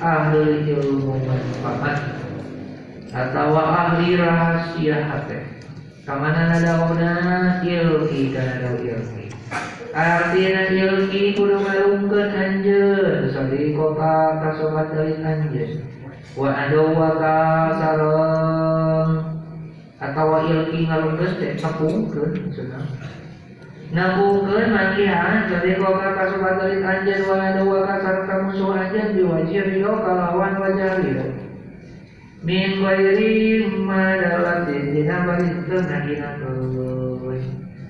ahli ilmu manfaat. Atau ahli rahasia hati. Kamana nada ilki dan ilki Artinya ilki kudu ngalungkeun anjeun Sadi kota kasobat dari anjeun Wa adawa ka sareng atau ilki ngalungkeun teh sapungkeun maksudna nabungkeun makihan jadi koka kasubat dari anjeun wa adawa ka sareng kamusuh anjeun biwajih rio kalawan wajah rio min ghairi madalatin dina bariteun ngaginakeun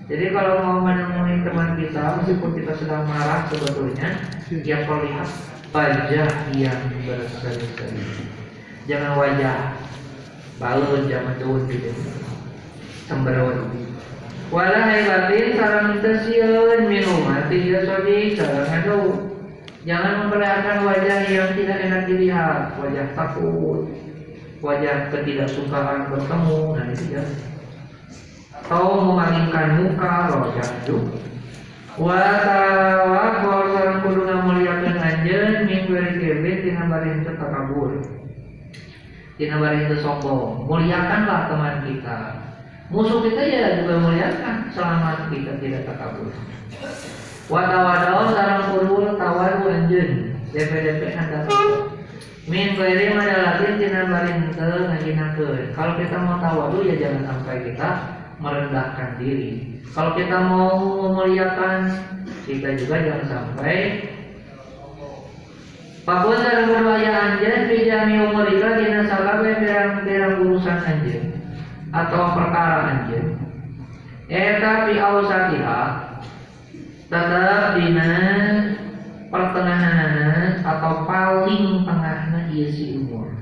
jadi kalau mau menemui kita meskipun kita sedang marah sebetulnya ya perlihat wajah yang berseri-seri jangan wajah balun jangan tuh gitu. Semberawat wala batin sarang tesieun minum mati ya sodi sarang adu jangan memperlihatkan wajah yang tidak enak dilihat. Wajah takut. Wajah ketidaksukaan bertemu. Dan itu ya atau memalingkan muka rojak itu Watawakol sarang kudu ngamuliakeun anjeun minggu kebet tina bari henteu takabur. Tina bari henteu sombong. Muliakanlah teman kita. Musuh kita ya juga muliakan selama kita tidak takabur. Watawadao sarang kudu tawadu anjeun. DP-DP anda Min kairi madalatin tina bari henteu ngajinakeun. Kalau kita mau tawadu ya jangan sampai kita merendahkan diri. Kalau kita mau memuliakan, kita juga jangan sampai Papua dalam berbahaya anjen Bijami umurika dina sakabe pirang-pirang urusan anjen Atau perkara anjen Eta fi awsatiha Tetap dina pertengahan atau paling tengahnya iya si umur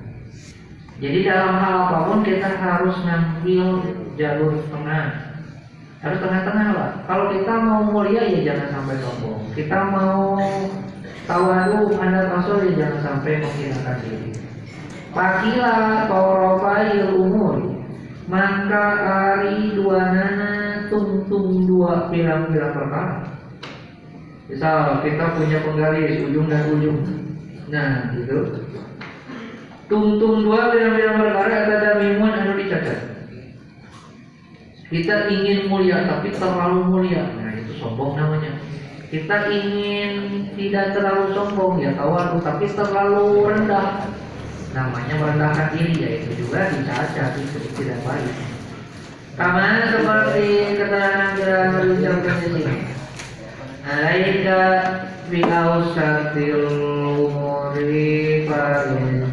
Jadi dalam hal apa pun kita harus ngambil jalur tengah. Harus tengah-tengah lah kalau kita mau mulia ya jangan sampai sombong. Kita mau tawadu anda rasul ya jangan sampai menghinakan diri. Pakila torofail umur. Maka ari dua nana tungtung dua pirang-pirang perkara. Misal kita punya penggaris ujung dan ujung. Nah gitu. Tungtung dua pirang-pirang perkara ada mimun anu dicacat kita ingin mulia tapi terlalu mulia. Nah, itu sombong namanya. Kita ingin tidak terlalu sombong ya tawadu tapi terlalu rendah. Namanya merendahkan diri ya itu juga dicacat itu tidak baik. Kama seperti keterangan yang diucapkan di sini. Alaika bi ausatil umuri tariqun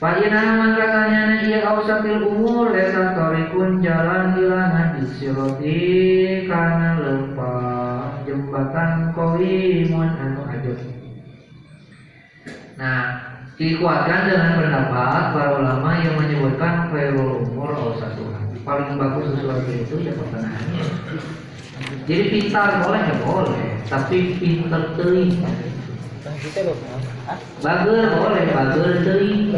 Fa'ina makasanya iya ausatil umur Lesa torikun jalan hilangan Disiroti karena lempah Jembatan kowimun anu ajut Nah Dikuatkan dengan pendapat para ulama yang menyebutkan khairul umur ausatul Paling bagus sesuatu itu ya pertengahannya Jadi pintar boleh ya boleh. Tapi pintar teling Bagel boleh, bagel teuing.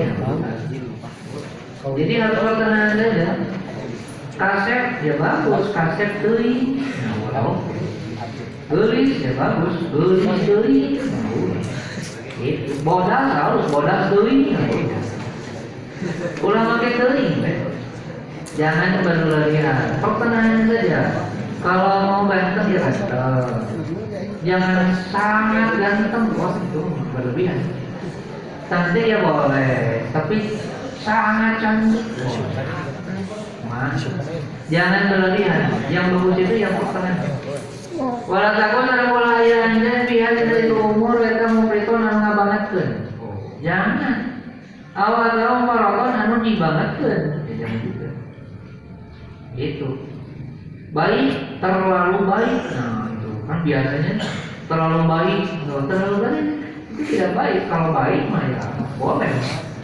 Jadi harus pertengahan saja. Kaset ya bagus, kaset teuing. Gelis ya bagus, gelis itu bodas harus bodas teuing ulang pakai teuing jangan berlebihan pertengahan saja kalau mau ganteng ya ganteng jangan sangat ganteng bos itu berlebihan cantik ya boleh tapi sangat cantik Mas, jangan berlebihan yang bagus itu yang pertengahan Walau takut ada pola ayahnya pihak dari umur mereka mufrito anu ngabangetkeun. Jangan. Awal tahu marokon anu dibangetkeun. Ya, jangan juga. Itu. Baik, terlalu baik. Nah, biasanya terlalu baik, terlalu baik itu tidak baik. Kalau baik mah ya boleh.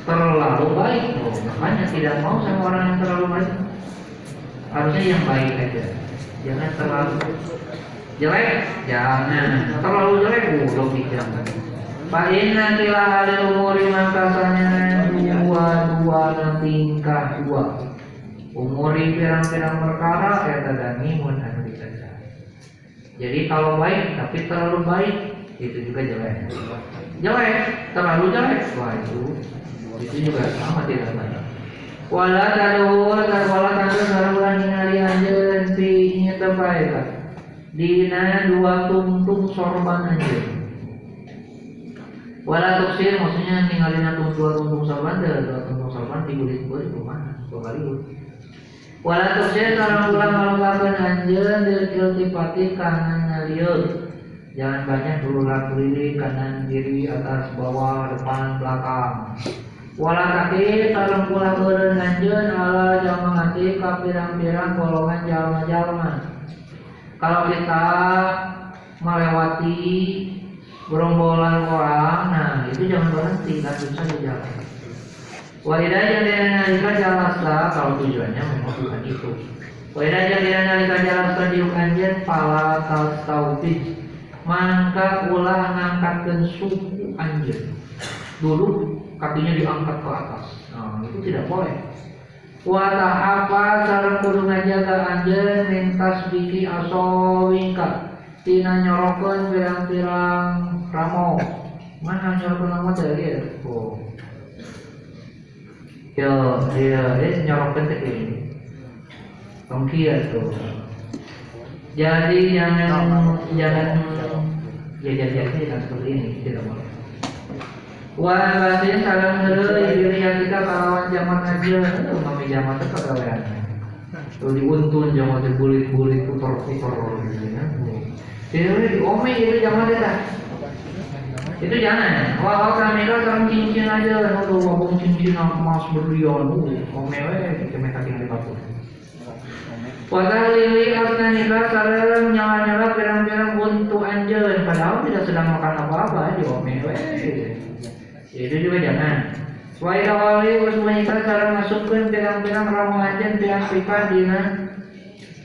Terlalu baik, oh, makanya tidak mau sama orang yang terlalu baik. Harusnya yang baik aja. Jangan terlalu jelek jangan terlalu jelek udah jangan Pak Ina kila ada umur makasanya dua dua tingkah dua umuri pirang-pirang perkara ya tadani mun anu dikerja jadi kalau baik tapi terlalu baik itu juga jelek. Jelek terlalu jelek. Wah itu itu juga sama tidak baik wala tadu wala tadu sarulan ningali anjeun fi nya teu dina dua tungtung sorban aja. Wala tuksir maksudnya ninggalin atung dua tungtung sorban dua tungtung sorban di bulit bulit ke mana? Dua kali wala tuksir sarang ulang malungkapan anjeun dari iltifati kanan ngaliut jangan banyak berulang keliling kanan kiri atas bawah depan belakang. Wala kaki sarang pula beureun anjeun ala jamaah hati ka pirang-pirang golongan jalma-jalma kalau kita melewati gerombolan orang, nah itu jangan berhenti, lanjut saja jalan. Waidah yang dianalika jalasa kalau tujuannya memang bukan itu. Waidah yang dianalika jalasa di ukanjen pala taufid maka ulah ngangkatkan suku anjir. Dulu kakinya diangkat ke atas. Nah, itu tidak boleh Wata apa sarang kudu ngajaga anjeun mintas biki asowingka tina nyorokeun pirang-pirang ramo mana nyorokeun ramo teh ya oh yo dia dia nyorokeun teh ini. Tongkia tuh jadi jangan jangan ya jadi jangan seperti ini tidak boleh Wah, batin salam dulu diri yang kita kalawan zaman aja, itu mami zaman itu kagak Tuh diuntun zaman itu bulit-bulit putar-putar gitu ya. Jadi ome itu zaman itu itu jangan. Wah, kami kan sekarang cincin aja, tuh wabung cincin emas berlian, ome we kita mereka tinggal di batu. Wadal lili asna nikah sarang nyala-nyala pirang-pirang untuk anjel padahal tidak sedang makan apa-apa di ome we itu juga jangan Wai awali usmaika cara masukkan pirang-pirang ramu anjen pirang sifat dina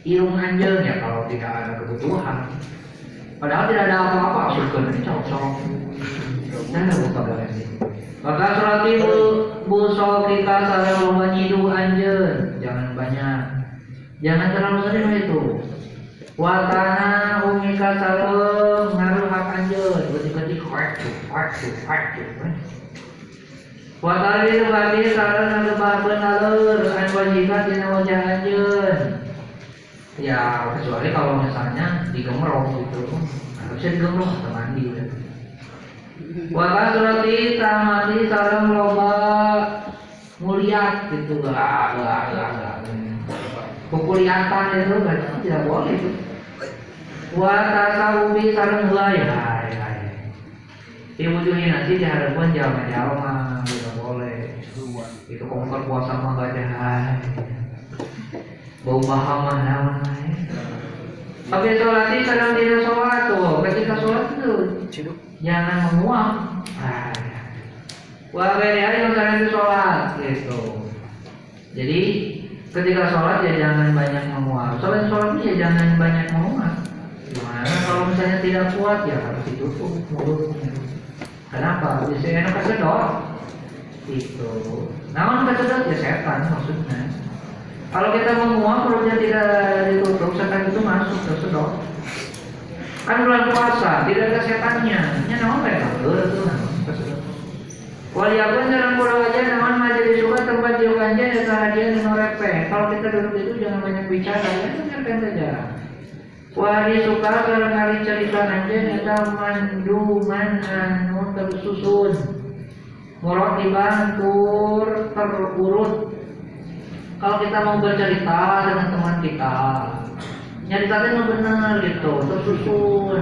irung anjelnya kalau tidak ada kebutuhan. Padahal tidak ada apa-apa masukkan ini cocok. Maka surati bu busol kita sarang lomba nyidu anjen, jangan banyak. Jangan terlalu sering itu. Watana umika sarang ngaruh hak anjen, berarti kuat, kuat, kuat, kuat. Watari lebati sarang lebaban alur an wajibat dina wajah anjeun. Ya kecuali kalau misalnya digemrong gitu, harusnya digemrong atau mandi. Waka surati tamati sarang loba muliat gitu gak gak gak gak. Kukuliatan itu berarti tidak boleh itu. Wata sawubi sarang ya Diwujuhin nanti diharapkan jalma-jalma itu kompor puasa mah gak ada bau paham mana tapi sholat ini sedang tidak sholat tuh. Ketika sholat itu jangan menguap. Ah, wah ya yang sedang itu sholat gitu. Jadi ketika sholat ya jangan banyak menguap. Sholat sholat ya jangan banyak menguap. Gimana kalau misalnya tidak kuat? Ya harus ditutup mulutnya. Kenapa? Bisa enak kesedot itu namun kesedot ya setan maksudnya. Kalau kita menguap perutnya tidak ditutup setan itu masuk tersedot kan bulan puasa tidak ada setannya nya naon mereka itu Waliapun dalam pulau aja namun majelis suka tempat dia aja ya hadiah di norepe. Kalau kita duduk itu jangan banyak bicara ya dengarkan saja. Wari suka kalau kali cerita aja kita manduman anu tersusun. Murah dibantur terurut. Kalau kita mau bercerita dengan teman kita, nyaritakan benar gitu, tersusun.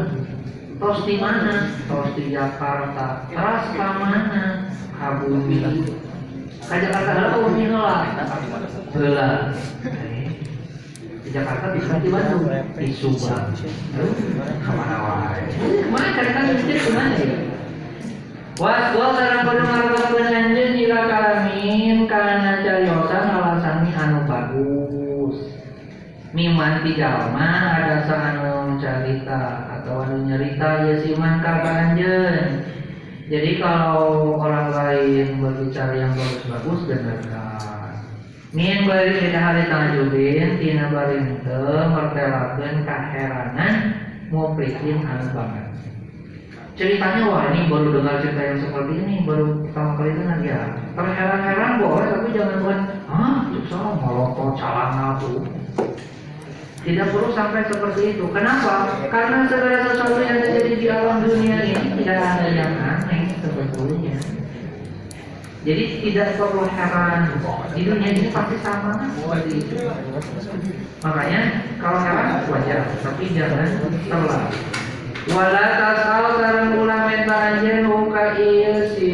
Tos di mana? Tos di Jakarta. Teras ke mana? Kabumi. Ke Jakarta lah Kabumi lah. Heula. Di Jakarta bisa di Bandung, di Subang. Ke mana wae? Ke mana kadang mikir ke mana ya? Was gua sareng kudu ngarobakeun anjeun ila kalamin kana cariosan alasani anu bagus. Miman jalma ada anu cerita atau anu nyerita ya si man ka anjeun. Jadi kalau orang lain berbicara yang bagus-bagus dengarkan. Min bari kita hari tanjubin tina bari henteu mertelakeun kaheranan nguprikin anu banget. Ceritanya wah ini baru dengar cerita yang seperti ini baru pertama kali dengar ya. Terheran-heran boleh tapi jangan buat ah itu salah molotov calana tuh. Tidak perlu sampai seperti itu. Kenapa? Karena segala sesuatu yang terjadi di alam dunia ini tidak ada yang aneh sebetulnya. Jadi tidak perlu heran di dunia ini pasti sama seperti. Makanya kalau heran wajar, tapi jangan terlalu. Wala tasal sareng ulah menta anjeun huka ieu si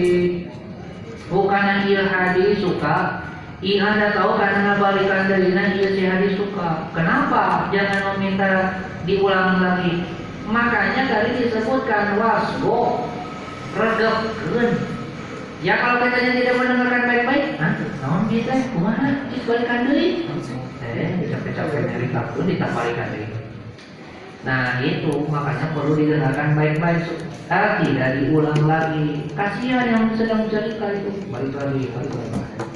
hukana ieu hadis suka I anda tahu karena balikan dari ia si hadis suka. Kenapa? Jangan meminta diulang lagi. Makanya tadi disebutkan wasgo regepkeun. Ya kalau kita tidak mendengarkan baik-baik, nah, naon kita kumaha? Balikan deui. Eh, capek-capek nyari takut ditambalikan deui. Nah itu makanya perlu didengarkan baik-baik ah, tidak diulang lagi kasihan yang sedang cerita itu balik lagi balik lagi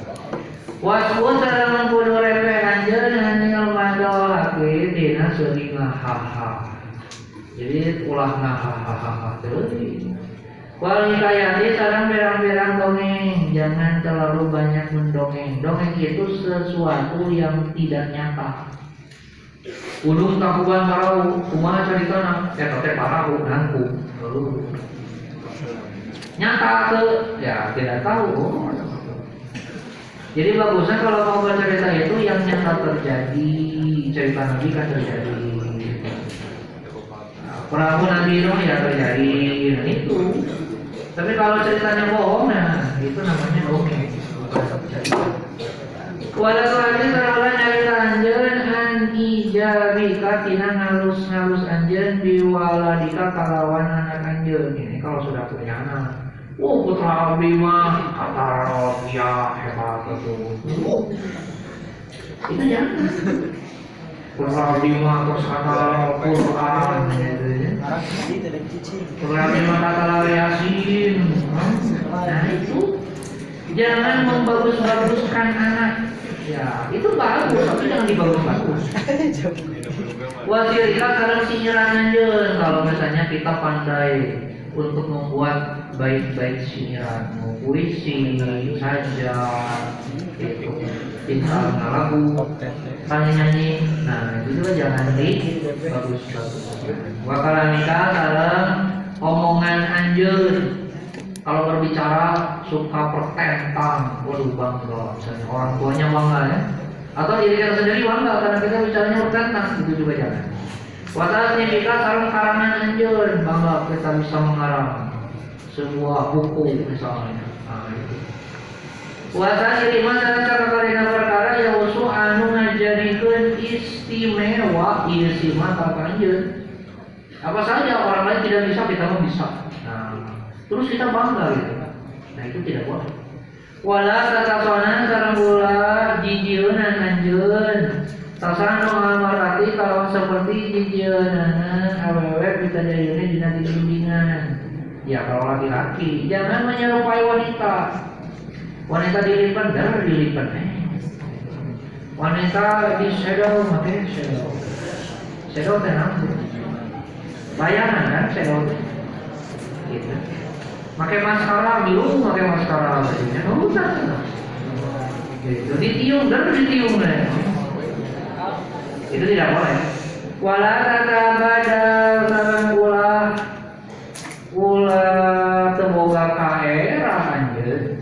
Wasku sareng kudu repe anjeun hanil mado hake dina seuring hahaha. Jadi ulah hahaha teuing. Wal hikayati sareng berang-berang dongeng, jangan terlalu banyak mendongeng. Dongeng itu sesuatu yang tidak nyata. Udung takuban parau, kumaha caritana? Eta teh parahu nangku. Nyata tuh, ya tidak tahu. Jadi bagusnya kalau mau bercerita itu yang nyata terjadi, cerita Nabi kan terjadi. Perahu Nabi Nuh ya terjadi, nah itu. Tapi kalau ceritanya bohong, nah itu namanya dongeng. Wala tuani sarawan nyarita anjeun an ijabika tina ngalus-ngalus anjeun biwaladika kalawan anak anjeun. Ini kalau sudah punya anak. Oh putra abdi mah kata ya hebat itu. Itu jangan. Putra abdi mah terus kata Quran ya. Putra abdi mah kata Yasin. Nah itu jangan membagus-baguskan anak. Ya itu bagus tapi jangan dibagus-bagus. Wasirika kalau sinyiran anjeun kalau misalnya kita pandai untuk membuat baik-baik sinyiran mau puisi saja itu kita lagu tanya nyanyi nah itu juga jangan di bagus bagus. Wakalan nikah dalam omongan anjur. Kalau berbicara suka pertentang. Waduh bangga. Misalnya orang tuanya bangga ya. Atau diri kita sendiri bangga karena kita bicaranya pertentang itu juga jangan Wadah nikah sarung karangan anjur bangga kita bisa mengarang sebuah buku misalnya. Nah, itu. Cara cara kalina perkara yang usul anu ngajadikeun istimewa ieu si mata kanjeun. Apa saja orang lain tidak bisa kita mau bisa. Nah, terus kita bangga gitu. Nah, itu tidak boleh. Wala tatasona sareng gula jijieun anjeun. Tasana ngamarati kalau seperti jijieunana awewe bisa jadi dina bimbingan. Ya kalau laki-laki jangan menyerupai wanita. Wanita dilipat dan dilipat. Eh. Wanita di shadow pakai shadow. Shadow tenang. Bayangan kan shadow. Gitu. pakai maskara biru pakai maskara ya udah gitu ditiung dan ditiung deh itu tidak boleh. Wala tada sareng ulah ulah teboga kaera anjeun.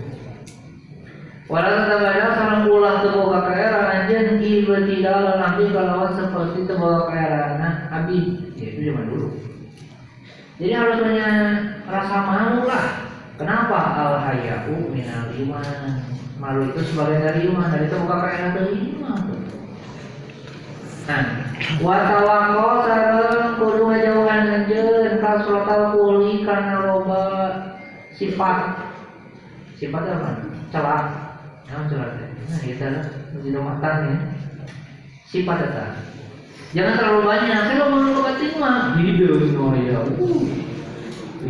Wala tada sareng ulah teboga kaera anjeun ieu tidak nanti kalau seperti kaera nah abi. Ya itu zaman dulu. Jadi harus punya rasa malu lah. Kenapa? Al hayau minal iman. Malu itu sebagai dari iman. Dari teboga kaera dari iman watawako sareng kudu ngajauhan anjeun ka surakal kuli kana loba sifat. Sifat apa? Celah. Nah, celah. Nah, kita di matan ya. Sifat eta. Jangan terlalu banyak. Kalau mau lu ketik mah hidup no ya. Uh.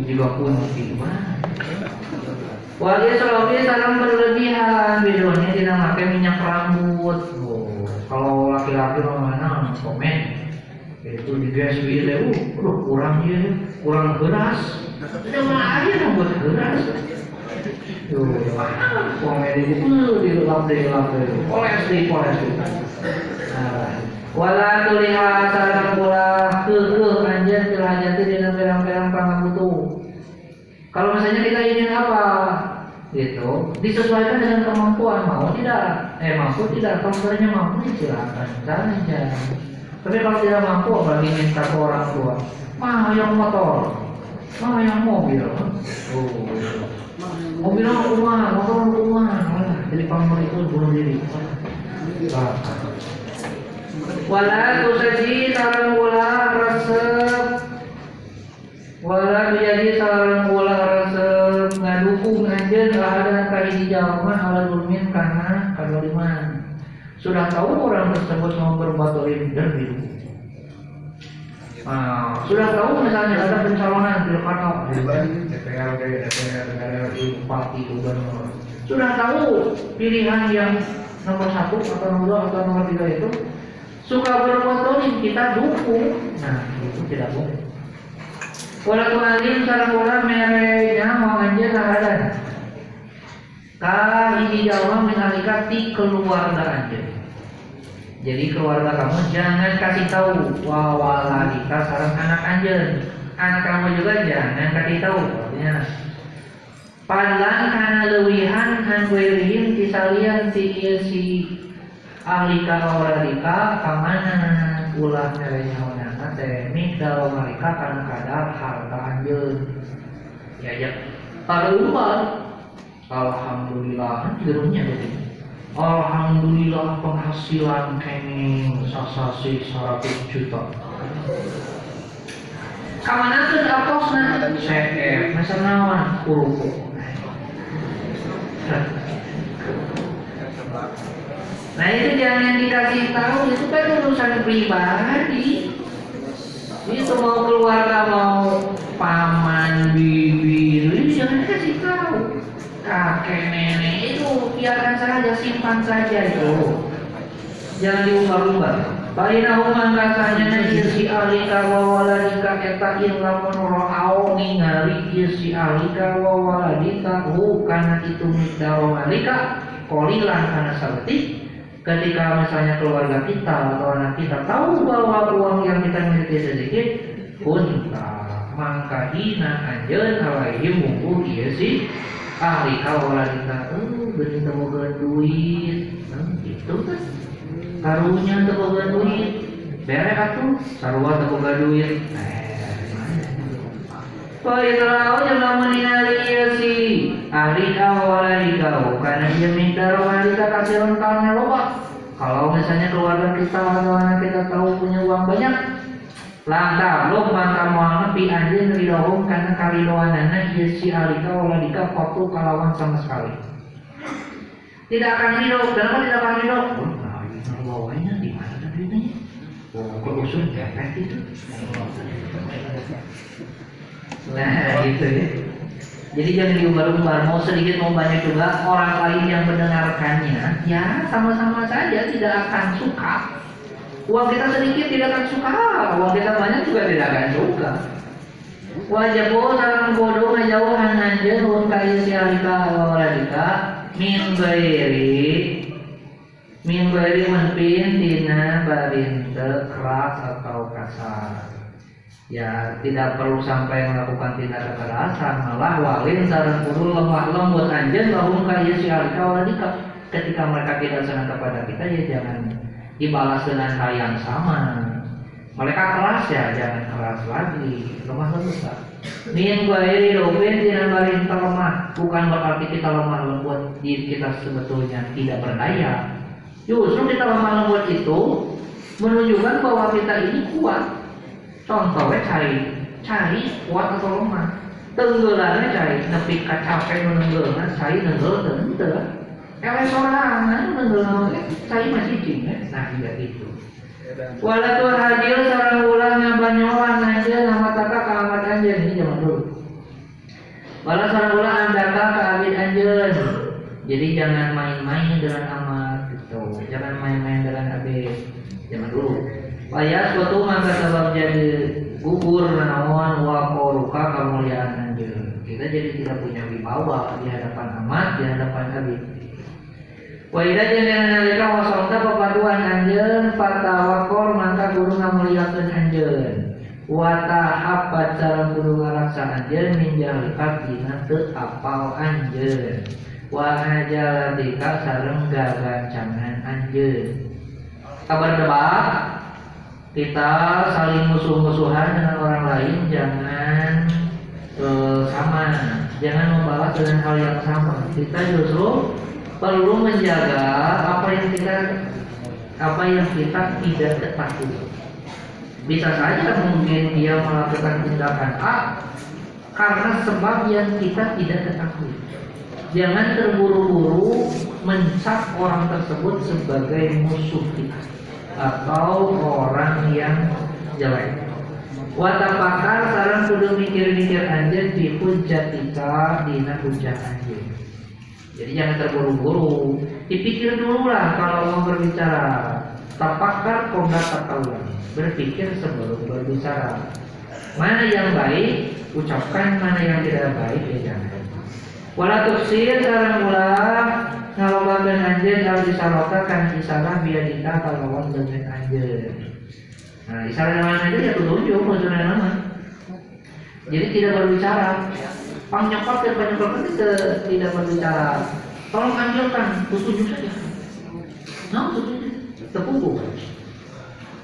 Juga pun mah. Wali selalu sarang berlebihan, minyak rambut. Oh, kalau laki-laki mana komen itu digas gitu, uh, kurang dia, kurang keras. Malah aja rambut keras. Tuh, mana komen itu di lap di lap poles di poles Nah, wala tuliha sarang pula kekeh anjir tilajati di perang-perang pangabutu. Kalau misalnya kita ingin apa, gitu, disesuaikan dengan kemampuan mau tidak, eh mampu tidak, kalau mampu ya silakan. Saja. Tapi kalau tidak mampu apalagi minta ke orang tua, mah yang motor, mah yang mobil, oh, mobil aku rumah, motor rumah, Alah, jadi pamer itu bunuh diri. Ah. Wala tusaji sarang ulah resep. Wala jadi sarang ulah ngadukung anjeun ada kahiji jalma ala dulmin karena kadoliman. Sudah tahu orang tersebut mau berbuat dolim dan biru. Nah, sudah tahu misalnya ada pencalonan DPRD, DPR, DPRD, bupati, gubernur. Sudah tahu pilihan yang nomor satu atau nomor dua atau nomor tiga itu suka berbuat dolim kita dukung. Nah, itu tidak boleh. Wala tualim sareng ulah merenya mau anjeun nagadan. Ka hiji jalma minalika ti keluarga anjeun. Jadi keluarga kamu jangan kasih tahu wawaladika sareng anak anjeun. Anak kamu juga jangan kasih tahu. Artinya Padahal karena lewihan kan werin kisalian si si ahli kawaradika kamana ulah merenya migdal mereka karena kadar harta anjeun. Ya ya. Taruman Alhamdulillah gerumnya begini. Alhamdulillah penghasilan kenging sasasi 100 juta. Kamana tuh aposna CF, masa nawan kurupu. Nah itu jangan dikasih tahu itu kan urusan pribadi. Itu mau keluarga mau paman bibi itu jangan kasih tahu. Kakek nenek itu biarkan saja simpan saja itu. Jangan diumbar-umbar. Palinahum mangkasanya na ieu si alika wa waladika eta in lamun ro'au ningali ieu si alika wa waladika hu kana itu mikdaro malika kolilan kana sabetik ketika misalnya keluarga kita atau anak kita tahu bahwa uang yang kita miliki sedikit pun mangka hina anjeun alaihim mungku ieu si ahli kawaladika eh beuni teu duit. Gitu kan karunya teu boga duit. Bere atuh sarua teu boga duit Si karena minta rohalika kasih rentalnya loba. Kalau misalnya keluarga kita atau anak kita tahu punya uang banyak, langkah belum maka mau nepi anjing ridahum karena kalidoanana ia si ahli kawaladika foto kalawan sama sekali. Tidak akan ridho, kenapa tidak akan ridho? bawahnya di mana duitnya? Oh, kok usul kepet itu? Nah, gitu ya. Jadi jangan diumbar-umbar, mau sedikit mau banyak juga orang lain yang mendengarkannya, ya sama-sama saja tidak akan suka. Uang kita sedikit tidak akan suka, uang kita banyak juga tidak akan suka. Wajah sarang bodoh ngajauhan anjeun hum ka ieu si alika waladika min gairi min menpin tina barinte keras atau kasar. Ya tidak perlu sampai melakukan tindak kekerasan malah walin sarang kudu lemah lembut anjeun lahum ka ieu si alika waladika ketika mereka tidak senang kepada kita ya jangan dibalas dengan hal yang sama. Mereka keras ya jangan keras lagi. Lemah lembut lah min gairi robin tidak barin lemah bukan berarti kita lemah lembut diri kita sebetulnya tidak berdaya. Justru kita lemah lembut itu menunjukkan bahwa kita ini kuat contohnya cari cari kuat atau lemah. Tenggelamnya cari. Nepi capek menenggelam cari nenggel tentu Elek sorangan menenggelam cari masih cing nah tidak itu Walatul hadir sarang ulang ngabanyolan aja nama taka ke amat anjen ini zaman dulu. Walau sarang ulang andaka ke abid anjen. Jadi jangan main-main dengan amat gitu. Jangan main-main dengan abid zaman dulu. Waya suatu maka sebab jadi gugur naon wa koruka kemuliaan anjen. Kita jadi tidak punya wibawa di hadapan amat, di hadapan abid. Wa idza jangan nalika wasauta papaduan anjeun fatawakor maka kudu ngamuliakeun anjeun. Wa tahabbat sareng kudu ngaraksa anjeun min jalika dina teu apal anjeun. Wa ajalatika sareng gagancangan anjeun. Kabar debat kita saling musuh-musuhan dengan orang lain jangan uh, sama jangan membalas dengan hal yang sama kita justru perlu menjaga apa yang kita apa yang kita tidak ketahui. Bisa saja mungkin dia melakukan tindakan A karena sebab yang kita tidak ketahui. Jangan terburu-buru mencap orang tersebut sebagai musuh kita atau orang yang jelek. Watapakar sarang kudu mikir-mikir anjir di hujatika dina hujah anjir. Jadi jangan terburu-buru. Dipikir dulu lah kalau mau berbicara. Tapakar kongga takaulan. Berpikir sebelum berbicara. Mana yang baik, ucapkan mana yang tidak baik, ya jangan. Wala tufsir sarang ulah ngalobakeun anjeun kalau disaloka kan isalah biadika kalawan dengan anjeun. Nah, isalah dengan anjeun ya tunjuk maksudnya nama. Jadi tidak berbicara Pangnyokap dan penyokap itu tidak berbicara. Tolong anjurkan, tunjuk saja. Nah, tunjuk, tepungku.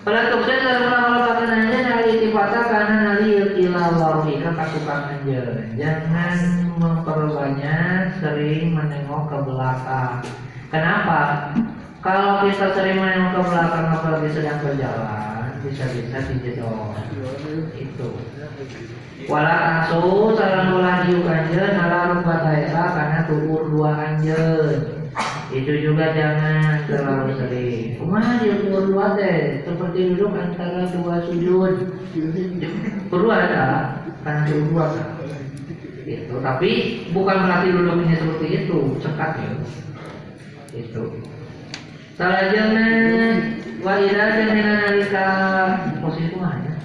Pada tuksen dalam melakukan aja nali tifata karena nali ila warhika kasukan. Jangan memperbanyak sering menengok ke belakang. Kenapa? Kalau kita sering menengok ke belakang apalagi sedang berjalan, bisa-bisa dijedot. Itu. Wala asu sarang ulah diuk anjeun ala rupa karena tubuh dua anjeun. Itu juga jangan terlalu sering. Kumaha dia tubuh dua teh? Seperti duduk antara dua sujud. Perlu ada karena tubuh dua? Itu. Tapi bukan berarti duduknya seperti itu, cekat ya. Itu. Salah jangan wa ila jangan nalika posisi kumaha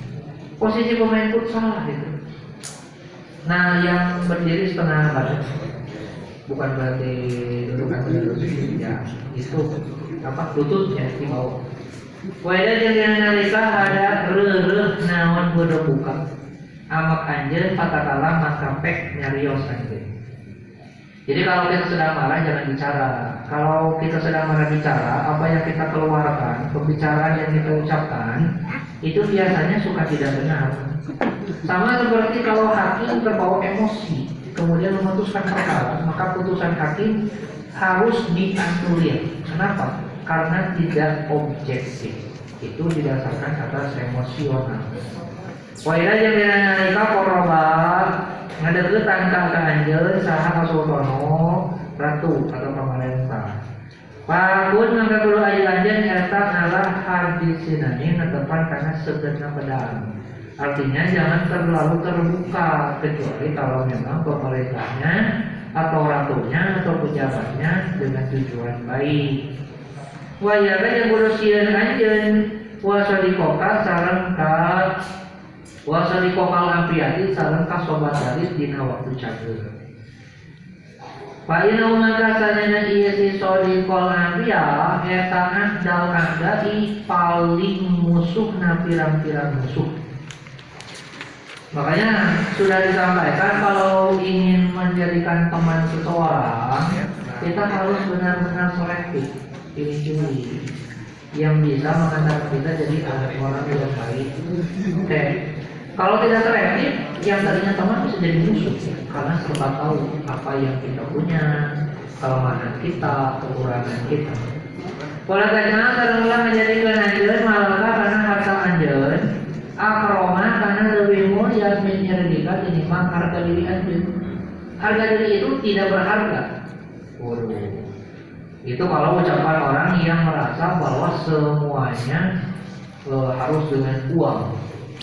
Posisi pemain futsal itu. Nah, yang berdiri setengah badan bukan berarti duduk ya itu apa lututnya di bawah. Wadah yang nalika ada rere naon bodoh buka amak anjen patakala maka pek nyarios anjen. Jadi kalau kita sedang marah jangan bicara. Kalau kita sedang marah bicara, apa yang kita keluarkan, pembicaraan yang kita ucapkan, itu biasanya suka tidak benar. Sama seperti kalau hakim terbawa emosi, kemudian memutuskan perkara, maka putusan hakim harus dianulir. Kenapa? Karena tidak objektif. Itu didasarkan atas emosional. Waira yang dinalika korobat ngadegetan ka ka anjeun saha kasultano ratu atau pemerintah. Pakun maka kudu nyata ngalah hadisinani netepan karena segenap pedang. Artinya jangan terlalu terbuka kecuali kalau memang pemerintahnya atau ratunya atau pejabatnya dengan tujuan baik. Wayara yang kudu sieun anjeun wa sadikoka sareng ka di kokal ampiati sareng kasobat garis dina waktu cager. Fa ina maka sanana iya si soli kol ampia eta dal i paling musuh na pirang-pirang musuh. Makanya sudah disampaikan kalau ingin menjadikan teman seseorang kita harus benar-benar selektif. Pilih-pilih yang bisa mengantarkan kita jadi orang yang baik. Oke, kalau tidak selektif, yang tadinya teman bisa jadi musuh. Karena serba tahu apa yang kita punya, kelemahan kita, kekurangan kita. Pola kacang kadang menjadi anjeun malaka karena harta anjeun akroma karena lebih menyerdikan ini mah harga diri anjeun. Harga diri itu tidak berharga. Waduh. Itu kalau ucapan orang yang merasa bahwa semuanya e, harus dengan uang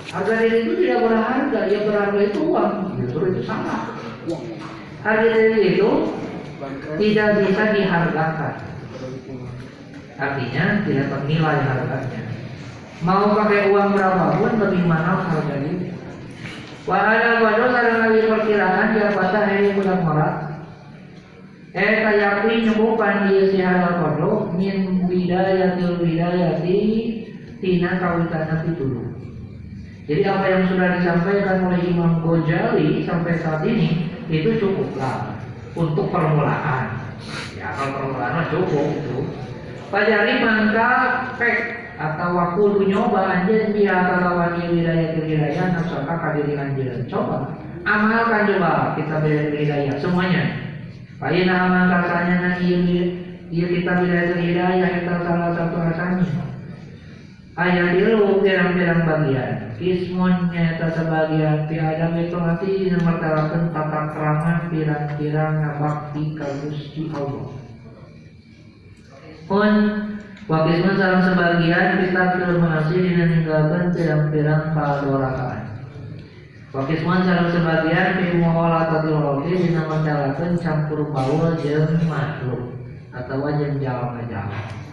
Harga diri itu tidak berharga, yang berharga itu uang. Justru itu salah. Harga diri itu tidak bisa dihargakan. Artinya tidak ternilai harganya. Mau pakai uang berapapun lebih mahal harga diri. Wahana wado sarang lagi perkiraan dia patah hari bulan morat. Eh kayakwi nyukupan dia si halal kodo min widayatil widayati tina kawitana pitulu. Jadi apa yang sudah disampaikan oleh Imam Ghazali sampai saat ini itu cukuplah untuk permulaan. Ya kalau permulaan cukup itu. Pajari mangka pek atau waktu nyoba anjir biasa lawan wilayah wilayah nafsaka kadiri anjir. Coba amalkan coba kita wilayah wilayah semuanya. Paina amal rasanya na iya kita wilayah wilayah kita salah satu rasanya. Ayat dulu pirang-pirang bagian Ismunnya eta sebagian pi Adam itu nanti tata kerama pirang-pirang ngabakti ka Gusti Allah. Pun wakismun sareng sebagian kita film masih dina ninggalkeun pirang-pirang kadoraan. Wakismun sareng sebagian pi muholatatil rofi dina mertelakeun campur baul jeung makhluk atau jeung jalma-jalma.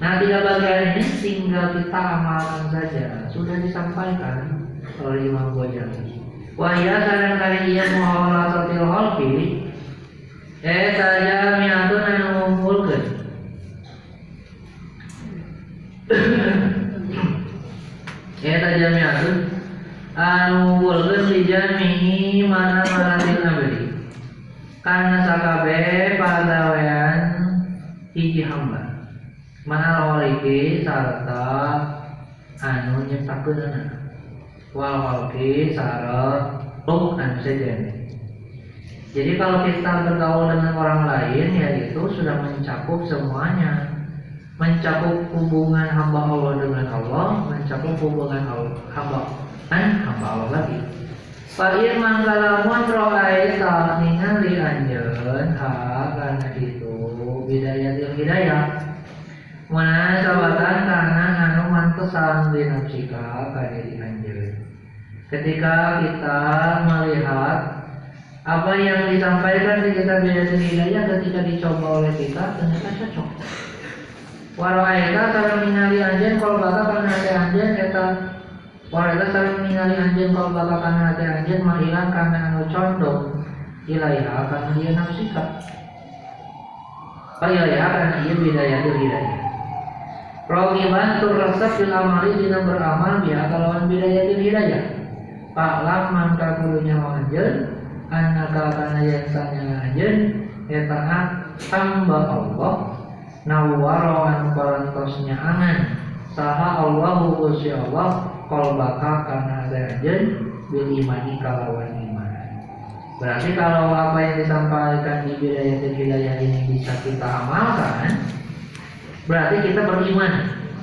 Nah tiga bagian ini tinggal kita amalkan saja Sudah disampaikan oleh Imam Ghazali Wahya sadang kali ia muhawala sotil holfi Eh saja miatun anu ngumpulkan Eh saja miatun Anu ngumpulkan di jami'i mana mana abdi Karena sakabe pagawean hiji hamba. Mahal waliki sarta anu nyiptakeunna wal waliki sarta luk anu jadi kalau kita bergaul dengan orang lain ya itu sudah mencakup semuanya mencakup hubungan hamba Allah dengan Allah mencakup hubungan hamba kan? Hamba Allah lagi Fa'in manggalamun ro'ai saat ningali anjeun ha karena itu bidayah hidayah munasabatan karena anu mantesan di nafsika kadiri anjeun ketika kita melihat apa yang disampaikan di kitab Bidayah Hidayah ketika dicoba oleh kita ternyata cocok. Waraita sareng ningali anjeun kalau baka kana hati anjeun eta Waraita sareng ningali anjeun kalau baka kana hati anjeun mahilang kana anu condong ilaiha kana dia nafsika. Ilaiha kana ieu bidayah hidayah. Rogiban turrasab bil amali dina beramal biha kalawan bidayatin hidayah. Paklam mangka kulunya anjeun anaka kana yang sanya anjeun eta hamba Allah nawaro an parantosnya angan saha Allahu Gusti Allah qalbaka kana anjeun bil imani kalawan iman. Berarti kalau apa yang disampaikan di bidayatul hidayah ini bisa kita amalkan, berarti kita beriman.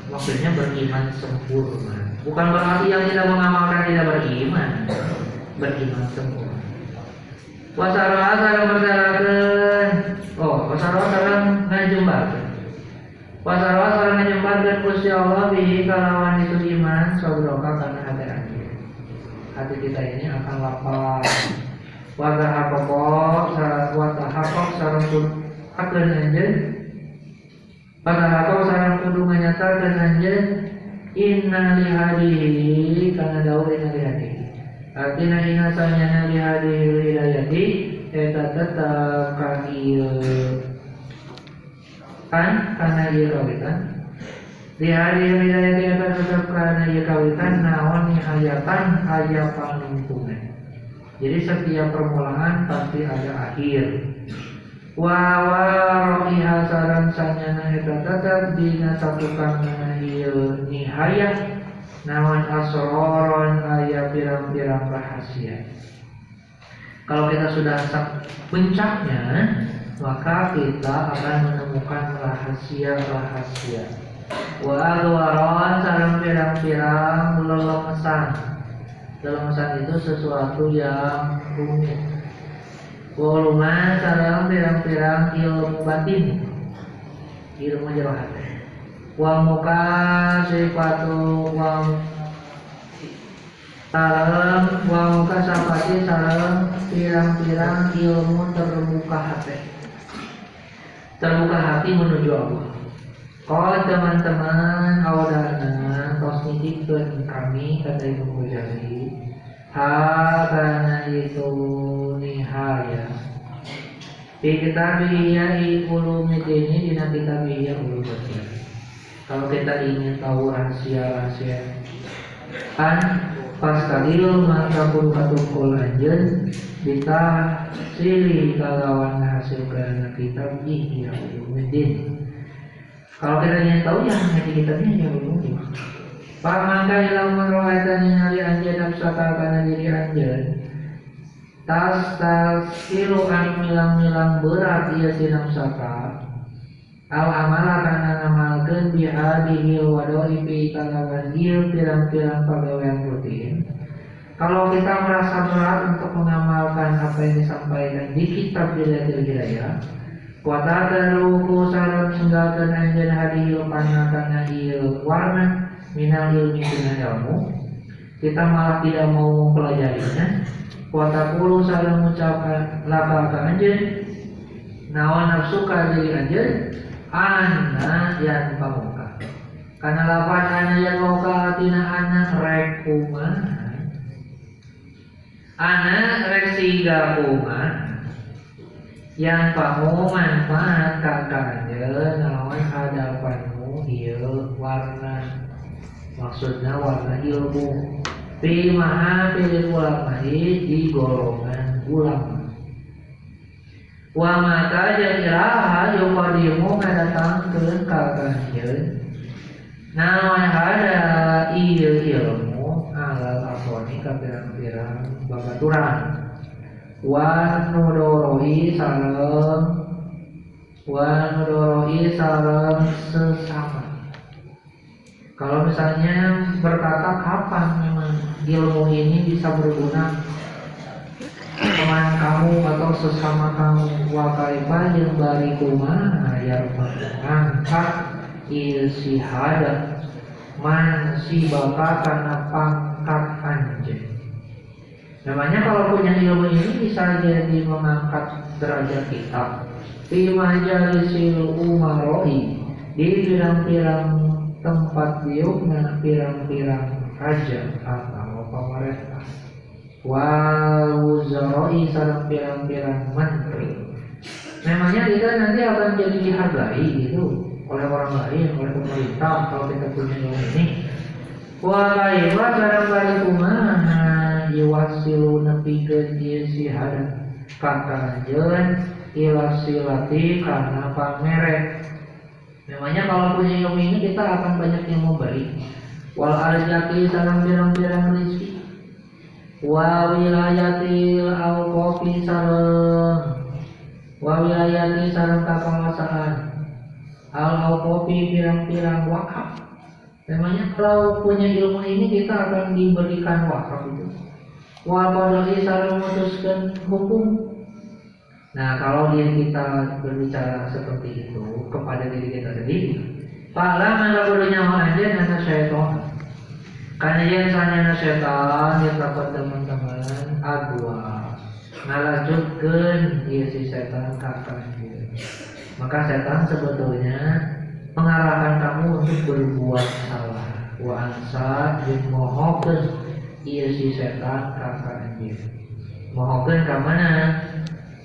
Maksudnya beriman sempurna. Bukan berarti yang tidak mengamalkan tidak beriman. Beriman sempurna. Wasara sarang berdarakan oh wasara sarang ngajembarkan wasara sarang ngajembarkan Gusti Allah bihi kalawan itu iman sobroka karena hati hati hati kita ini akan lapar. Wata hapokok, wata hapok sarang pun akan anjen atau sarang kudu menyatakan anjen inna lihadihi karena daun inna lihadihi artinya inna sanyana lihadihi hidayati eta tetap kaki kan? Karena dia kawitan. Di hari hidayati eta tetap karena dia kawitan naon hayatan aya panungtungan jadi setiap permulaan pasti ada akhir. Wa wa rohiha sarang sanyana eta tetap dina satu kana ieu nihayah nawan asroron ayat pirang-pirang rahasia. Kalau kita sudah puncaknya maka kita akan menemukan rahasia-rahasia. Wa sarang pirang-pirang lelemesan lelemesan itu sesuatu yang rumit. Woluman sarang pirang-pirang ilmu batin. Ilmu hati wa muka sifatu wa sarang wa muka sapati sarang pirang-pirang ilmu terbuka hati terbuka hati menuju Allah. Kalau teman-teman awadana tos nitipkeun kami kata Ibu Mujahid ha karena itu nihaya. Di kitabiyah ulumidini dina kitabiyah ulumidini kalau kita ingin tahu rahasia-rahasia kan pastalil maka pun katukul anjen kita silih kalawan hasil karena kitab ihya ulumidin kalau kita ingin tahu ya hanya kitabnya ya ulumidin Pamangka ilang merohatan ningali anjen nafsaka karena diri anjen tas tas kilo anu milang-milang berat ia si nafsaka al amala kana ngamalkeun bi hadihi wadoi fi kalawan ieu pirang-pirang pagawean rutin. Kalau kita merasa berat untuk mengamalkan apa yang disampaikan di kitab Bilatil Hidayah Watadaruhu sarang tinggalkan anjen hadihi kana kana ieu warna minal ilmi dengan ilmu. Kita malah tidak mau mempelajarinya. Puluh saling mengucapkan lapakan aja nawa nafsuka diri aja anak yang pamuka karena lapan anak yang pamuka tina anak rek anak rek siga yang pamu manfaat kakaknya nawan hadapanmu dia warna. Maksudnya warna ilmu. Fi mahafil ulama di golongan ulama wa mata jahiraha yukadimu ngadatang ke kakanjeun naon hada iya ilmu alal asoni kapirang-pirang babaturan wa nudoroi sareng wa nudoroi sareng sesama. Kalau misalnya berkata kapan memang ilmu ini bisa berguna teman kamu atau sesama kamu wakaifa yang bari kumana ya angkat ilsihada man si bapak karena pangkat anjing namanya kalau punya ilmu ini bisa jadi mengangkat derajat kita. Fi majalisil umaroi di pirang-pirang tempat diukna pirang-pirang raja atau pemerintah wal wuzaroi sarang pirang-pirang menteri memangnya kita nanti akan jadi dihargai gitu? Oleh orang lain oleh pemerintah kalau kita punya ilmu ini? Walaiwa sarang bari kumaha yuwasilu nepikeun ieu si hada kakajeun ila silati karena pameret Memangnya kalau punya ilmu ini kita akan banyak yang memberi. Wal arzaki salam birang-birang rizki. Wa wilayatil awqafi sareng. Wa wilayati sareng kapenguasaan. Al awqafi pirang-pirang wakaf. Memangnya kalau punya ilmu ini kita akan diberikan wakaf itu. Wa qadai sareng memutuskan hukum Nah, kalau diri kita berbicara seperti itu kepada diri kita sendiri, Pala mana nyawa aja nana syaitan. Karena yang sana syaitan yang dapat teman-teman agua ngalajutkan dia si setan kakak Maka setan sebetulnya mengarahkan kamu untuk berbuat salah. wa ansa jeung mohokeun ieu si setan ka ka anjeun mohokeun ka mana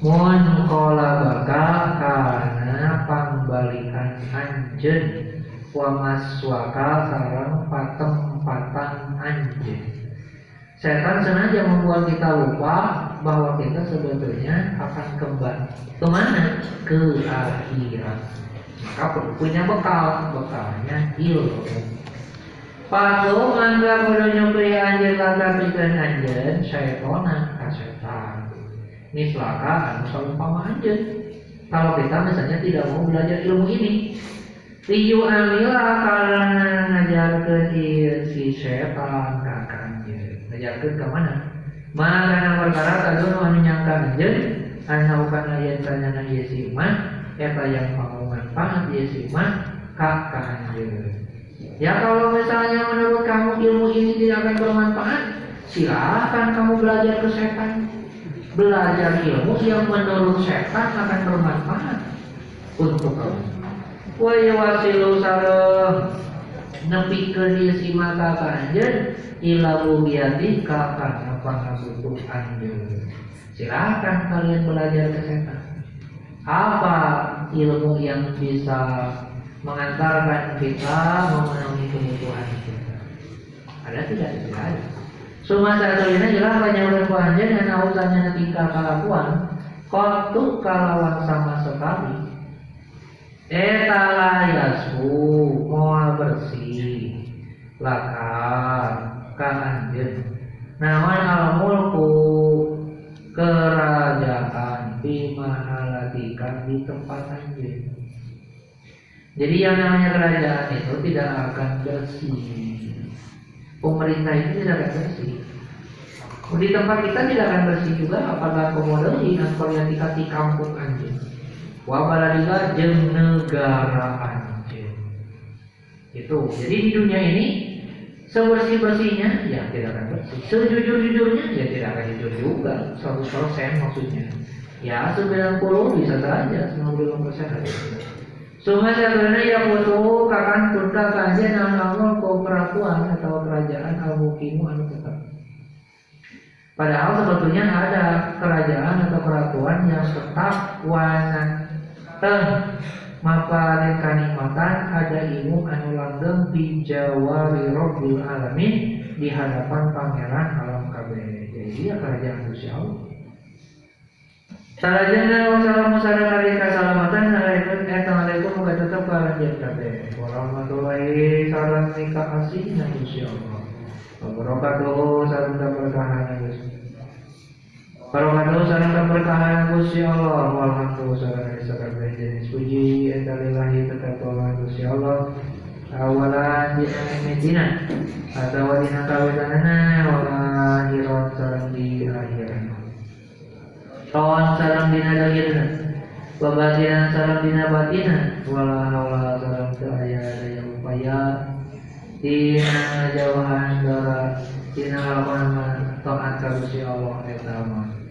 mun kola bakal kana pangbalikan anjeun. Wa maswaka sareng patem-patan anjeun setan sengaja membuat kita lupa bahwa kita sebetulnya akan kembali ke mana? Ke akhirat. Maka punya bekal. Bekalnya ilmu Palu mangga kudu nyupri anjeun kakapikeun anjeun syaitona ka setan. Mislaka anu saumpama anjeun. Kalau kita misalnya tidak mau belajar ilmu ini, Liyu amila karena ngajarkeun si setan ka anjeun. Ngajarkeun ka mana? Mana perkara kadun anu nyangka anjeun anu kana yen tanyana ieu si imah eta yang mau manfaat ieu si imah ka. Ya kalau misalnya menurut kamu ilmu ini tidak akan bermanfaat, silakan kamu belajar ke setan. Belajar ilmu yang menurut setan akan bermanfaat untuk kamu. Wa yawasilu sareng nepikeun ieu si mata ka anjeun ila bugiati ka kana pangabutuh anjeun. Silakan kalian belajar ke setan. Apa ilmu yang bisa mengantarkan kita memenuhi kebutuhan kita. Ada tidak? Tidak ada. Cuma satu ini jelas banyak berkuahnya dengan urusannya tingkah kelakuan. Kotu kalawan sama sekali. Eta layasku moal bersih. Lakar ka anjeun. Nawan al mulku kerajaan bimahalatika di tempat anjeun. Jadi yang namanya kerajaan itu tidak akan bersih. Pemerintah itu tidak akan bersih. Di tempat kita tidak akan bersih juga apakah komodasi dan politika di kampung anjing. Wabaladika jeng negara anjing. Itu. Jadi di dunia ini sebersih-bersihnya ya tidak akan bersih. Sejujur-jujurnya ya tidak akan jujur juga. 100% maksudnya. Ya 90 bisa saja, 90% ada. Sungai sebenarnya yang butuh kakan turka kajian yang Allah kau peraturan atau kerajaan al mukimu anu tetap. Padahal sebetulnya ada kerajaan atau peraturan yang tetap wanan teh mapa kanikmatan ada ilmu anu langgeng di Jawa Rabbil Alamin di hadapan pangeran alam kabeh. Jadi ya kerajaan Gusti Allah. Salajana wassalamu sareng ari kasalamatan alaikum assalamualaikum wa tetep kalanjut kabeh. Warahmatullahi sareng nikah asih na Gusti Allah. Wabarakatuh sareng keberkahan Gusti. Wabarakatuh sareng keberkahan Gusti Allah. Jenis puji eta lillahi tetep Gusti Allah. Awalan di mitina atau dina kawitanana wa akhirat sareng di akhirat. Kawan salam dina dahirna Wabatinan salam dina batina Wala hawla salam daya daya upaya Dina jauhan dara Dina lakukan taat kabusi Allah etama Pada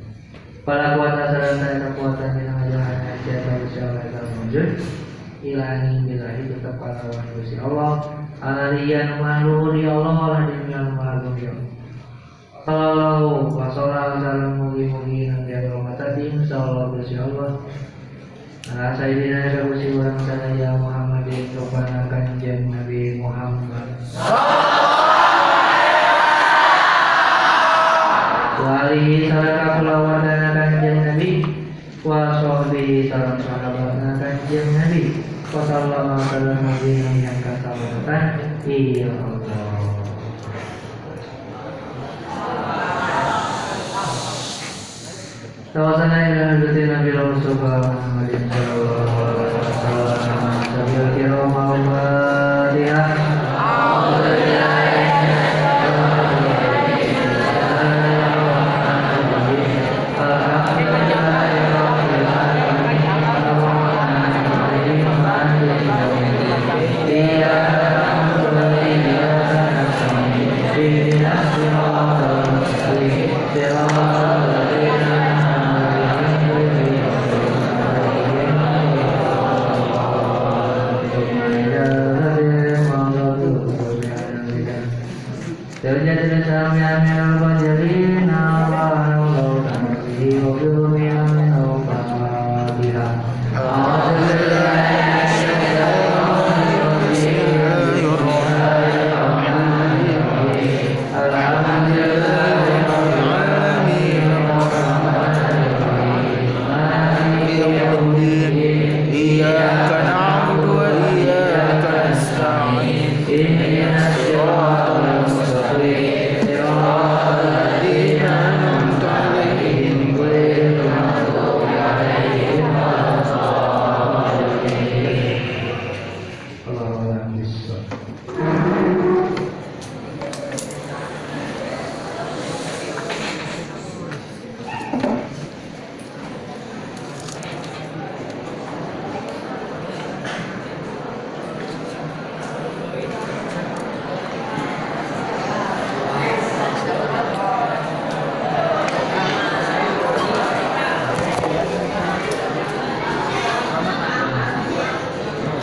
kuasa salam daya kekuatan dina jauhan aja kabusi Allah etama wujud Ilahi bilahi tetap pahlawan kabusi Allah Alariyan mahluhur ya Allah Alah dimian mahluhur ya Allah Sallallahu wa sallam salam mugi-mugi nanti ada rahmat tadi insyaallah Gusti Allah. Nah, Sayyidina ya Gusti wa ya Muhammadin Rabbana kanjeng Nabi Muhammad. Wali saraka kulawadana kanjeng Nabi wa sahbihi salam kanjeng Nabi. Wa sallallahu alaihi wa sallam yang kasalamatan. Iya Allah. Hadratin Nabi al-Fatihah.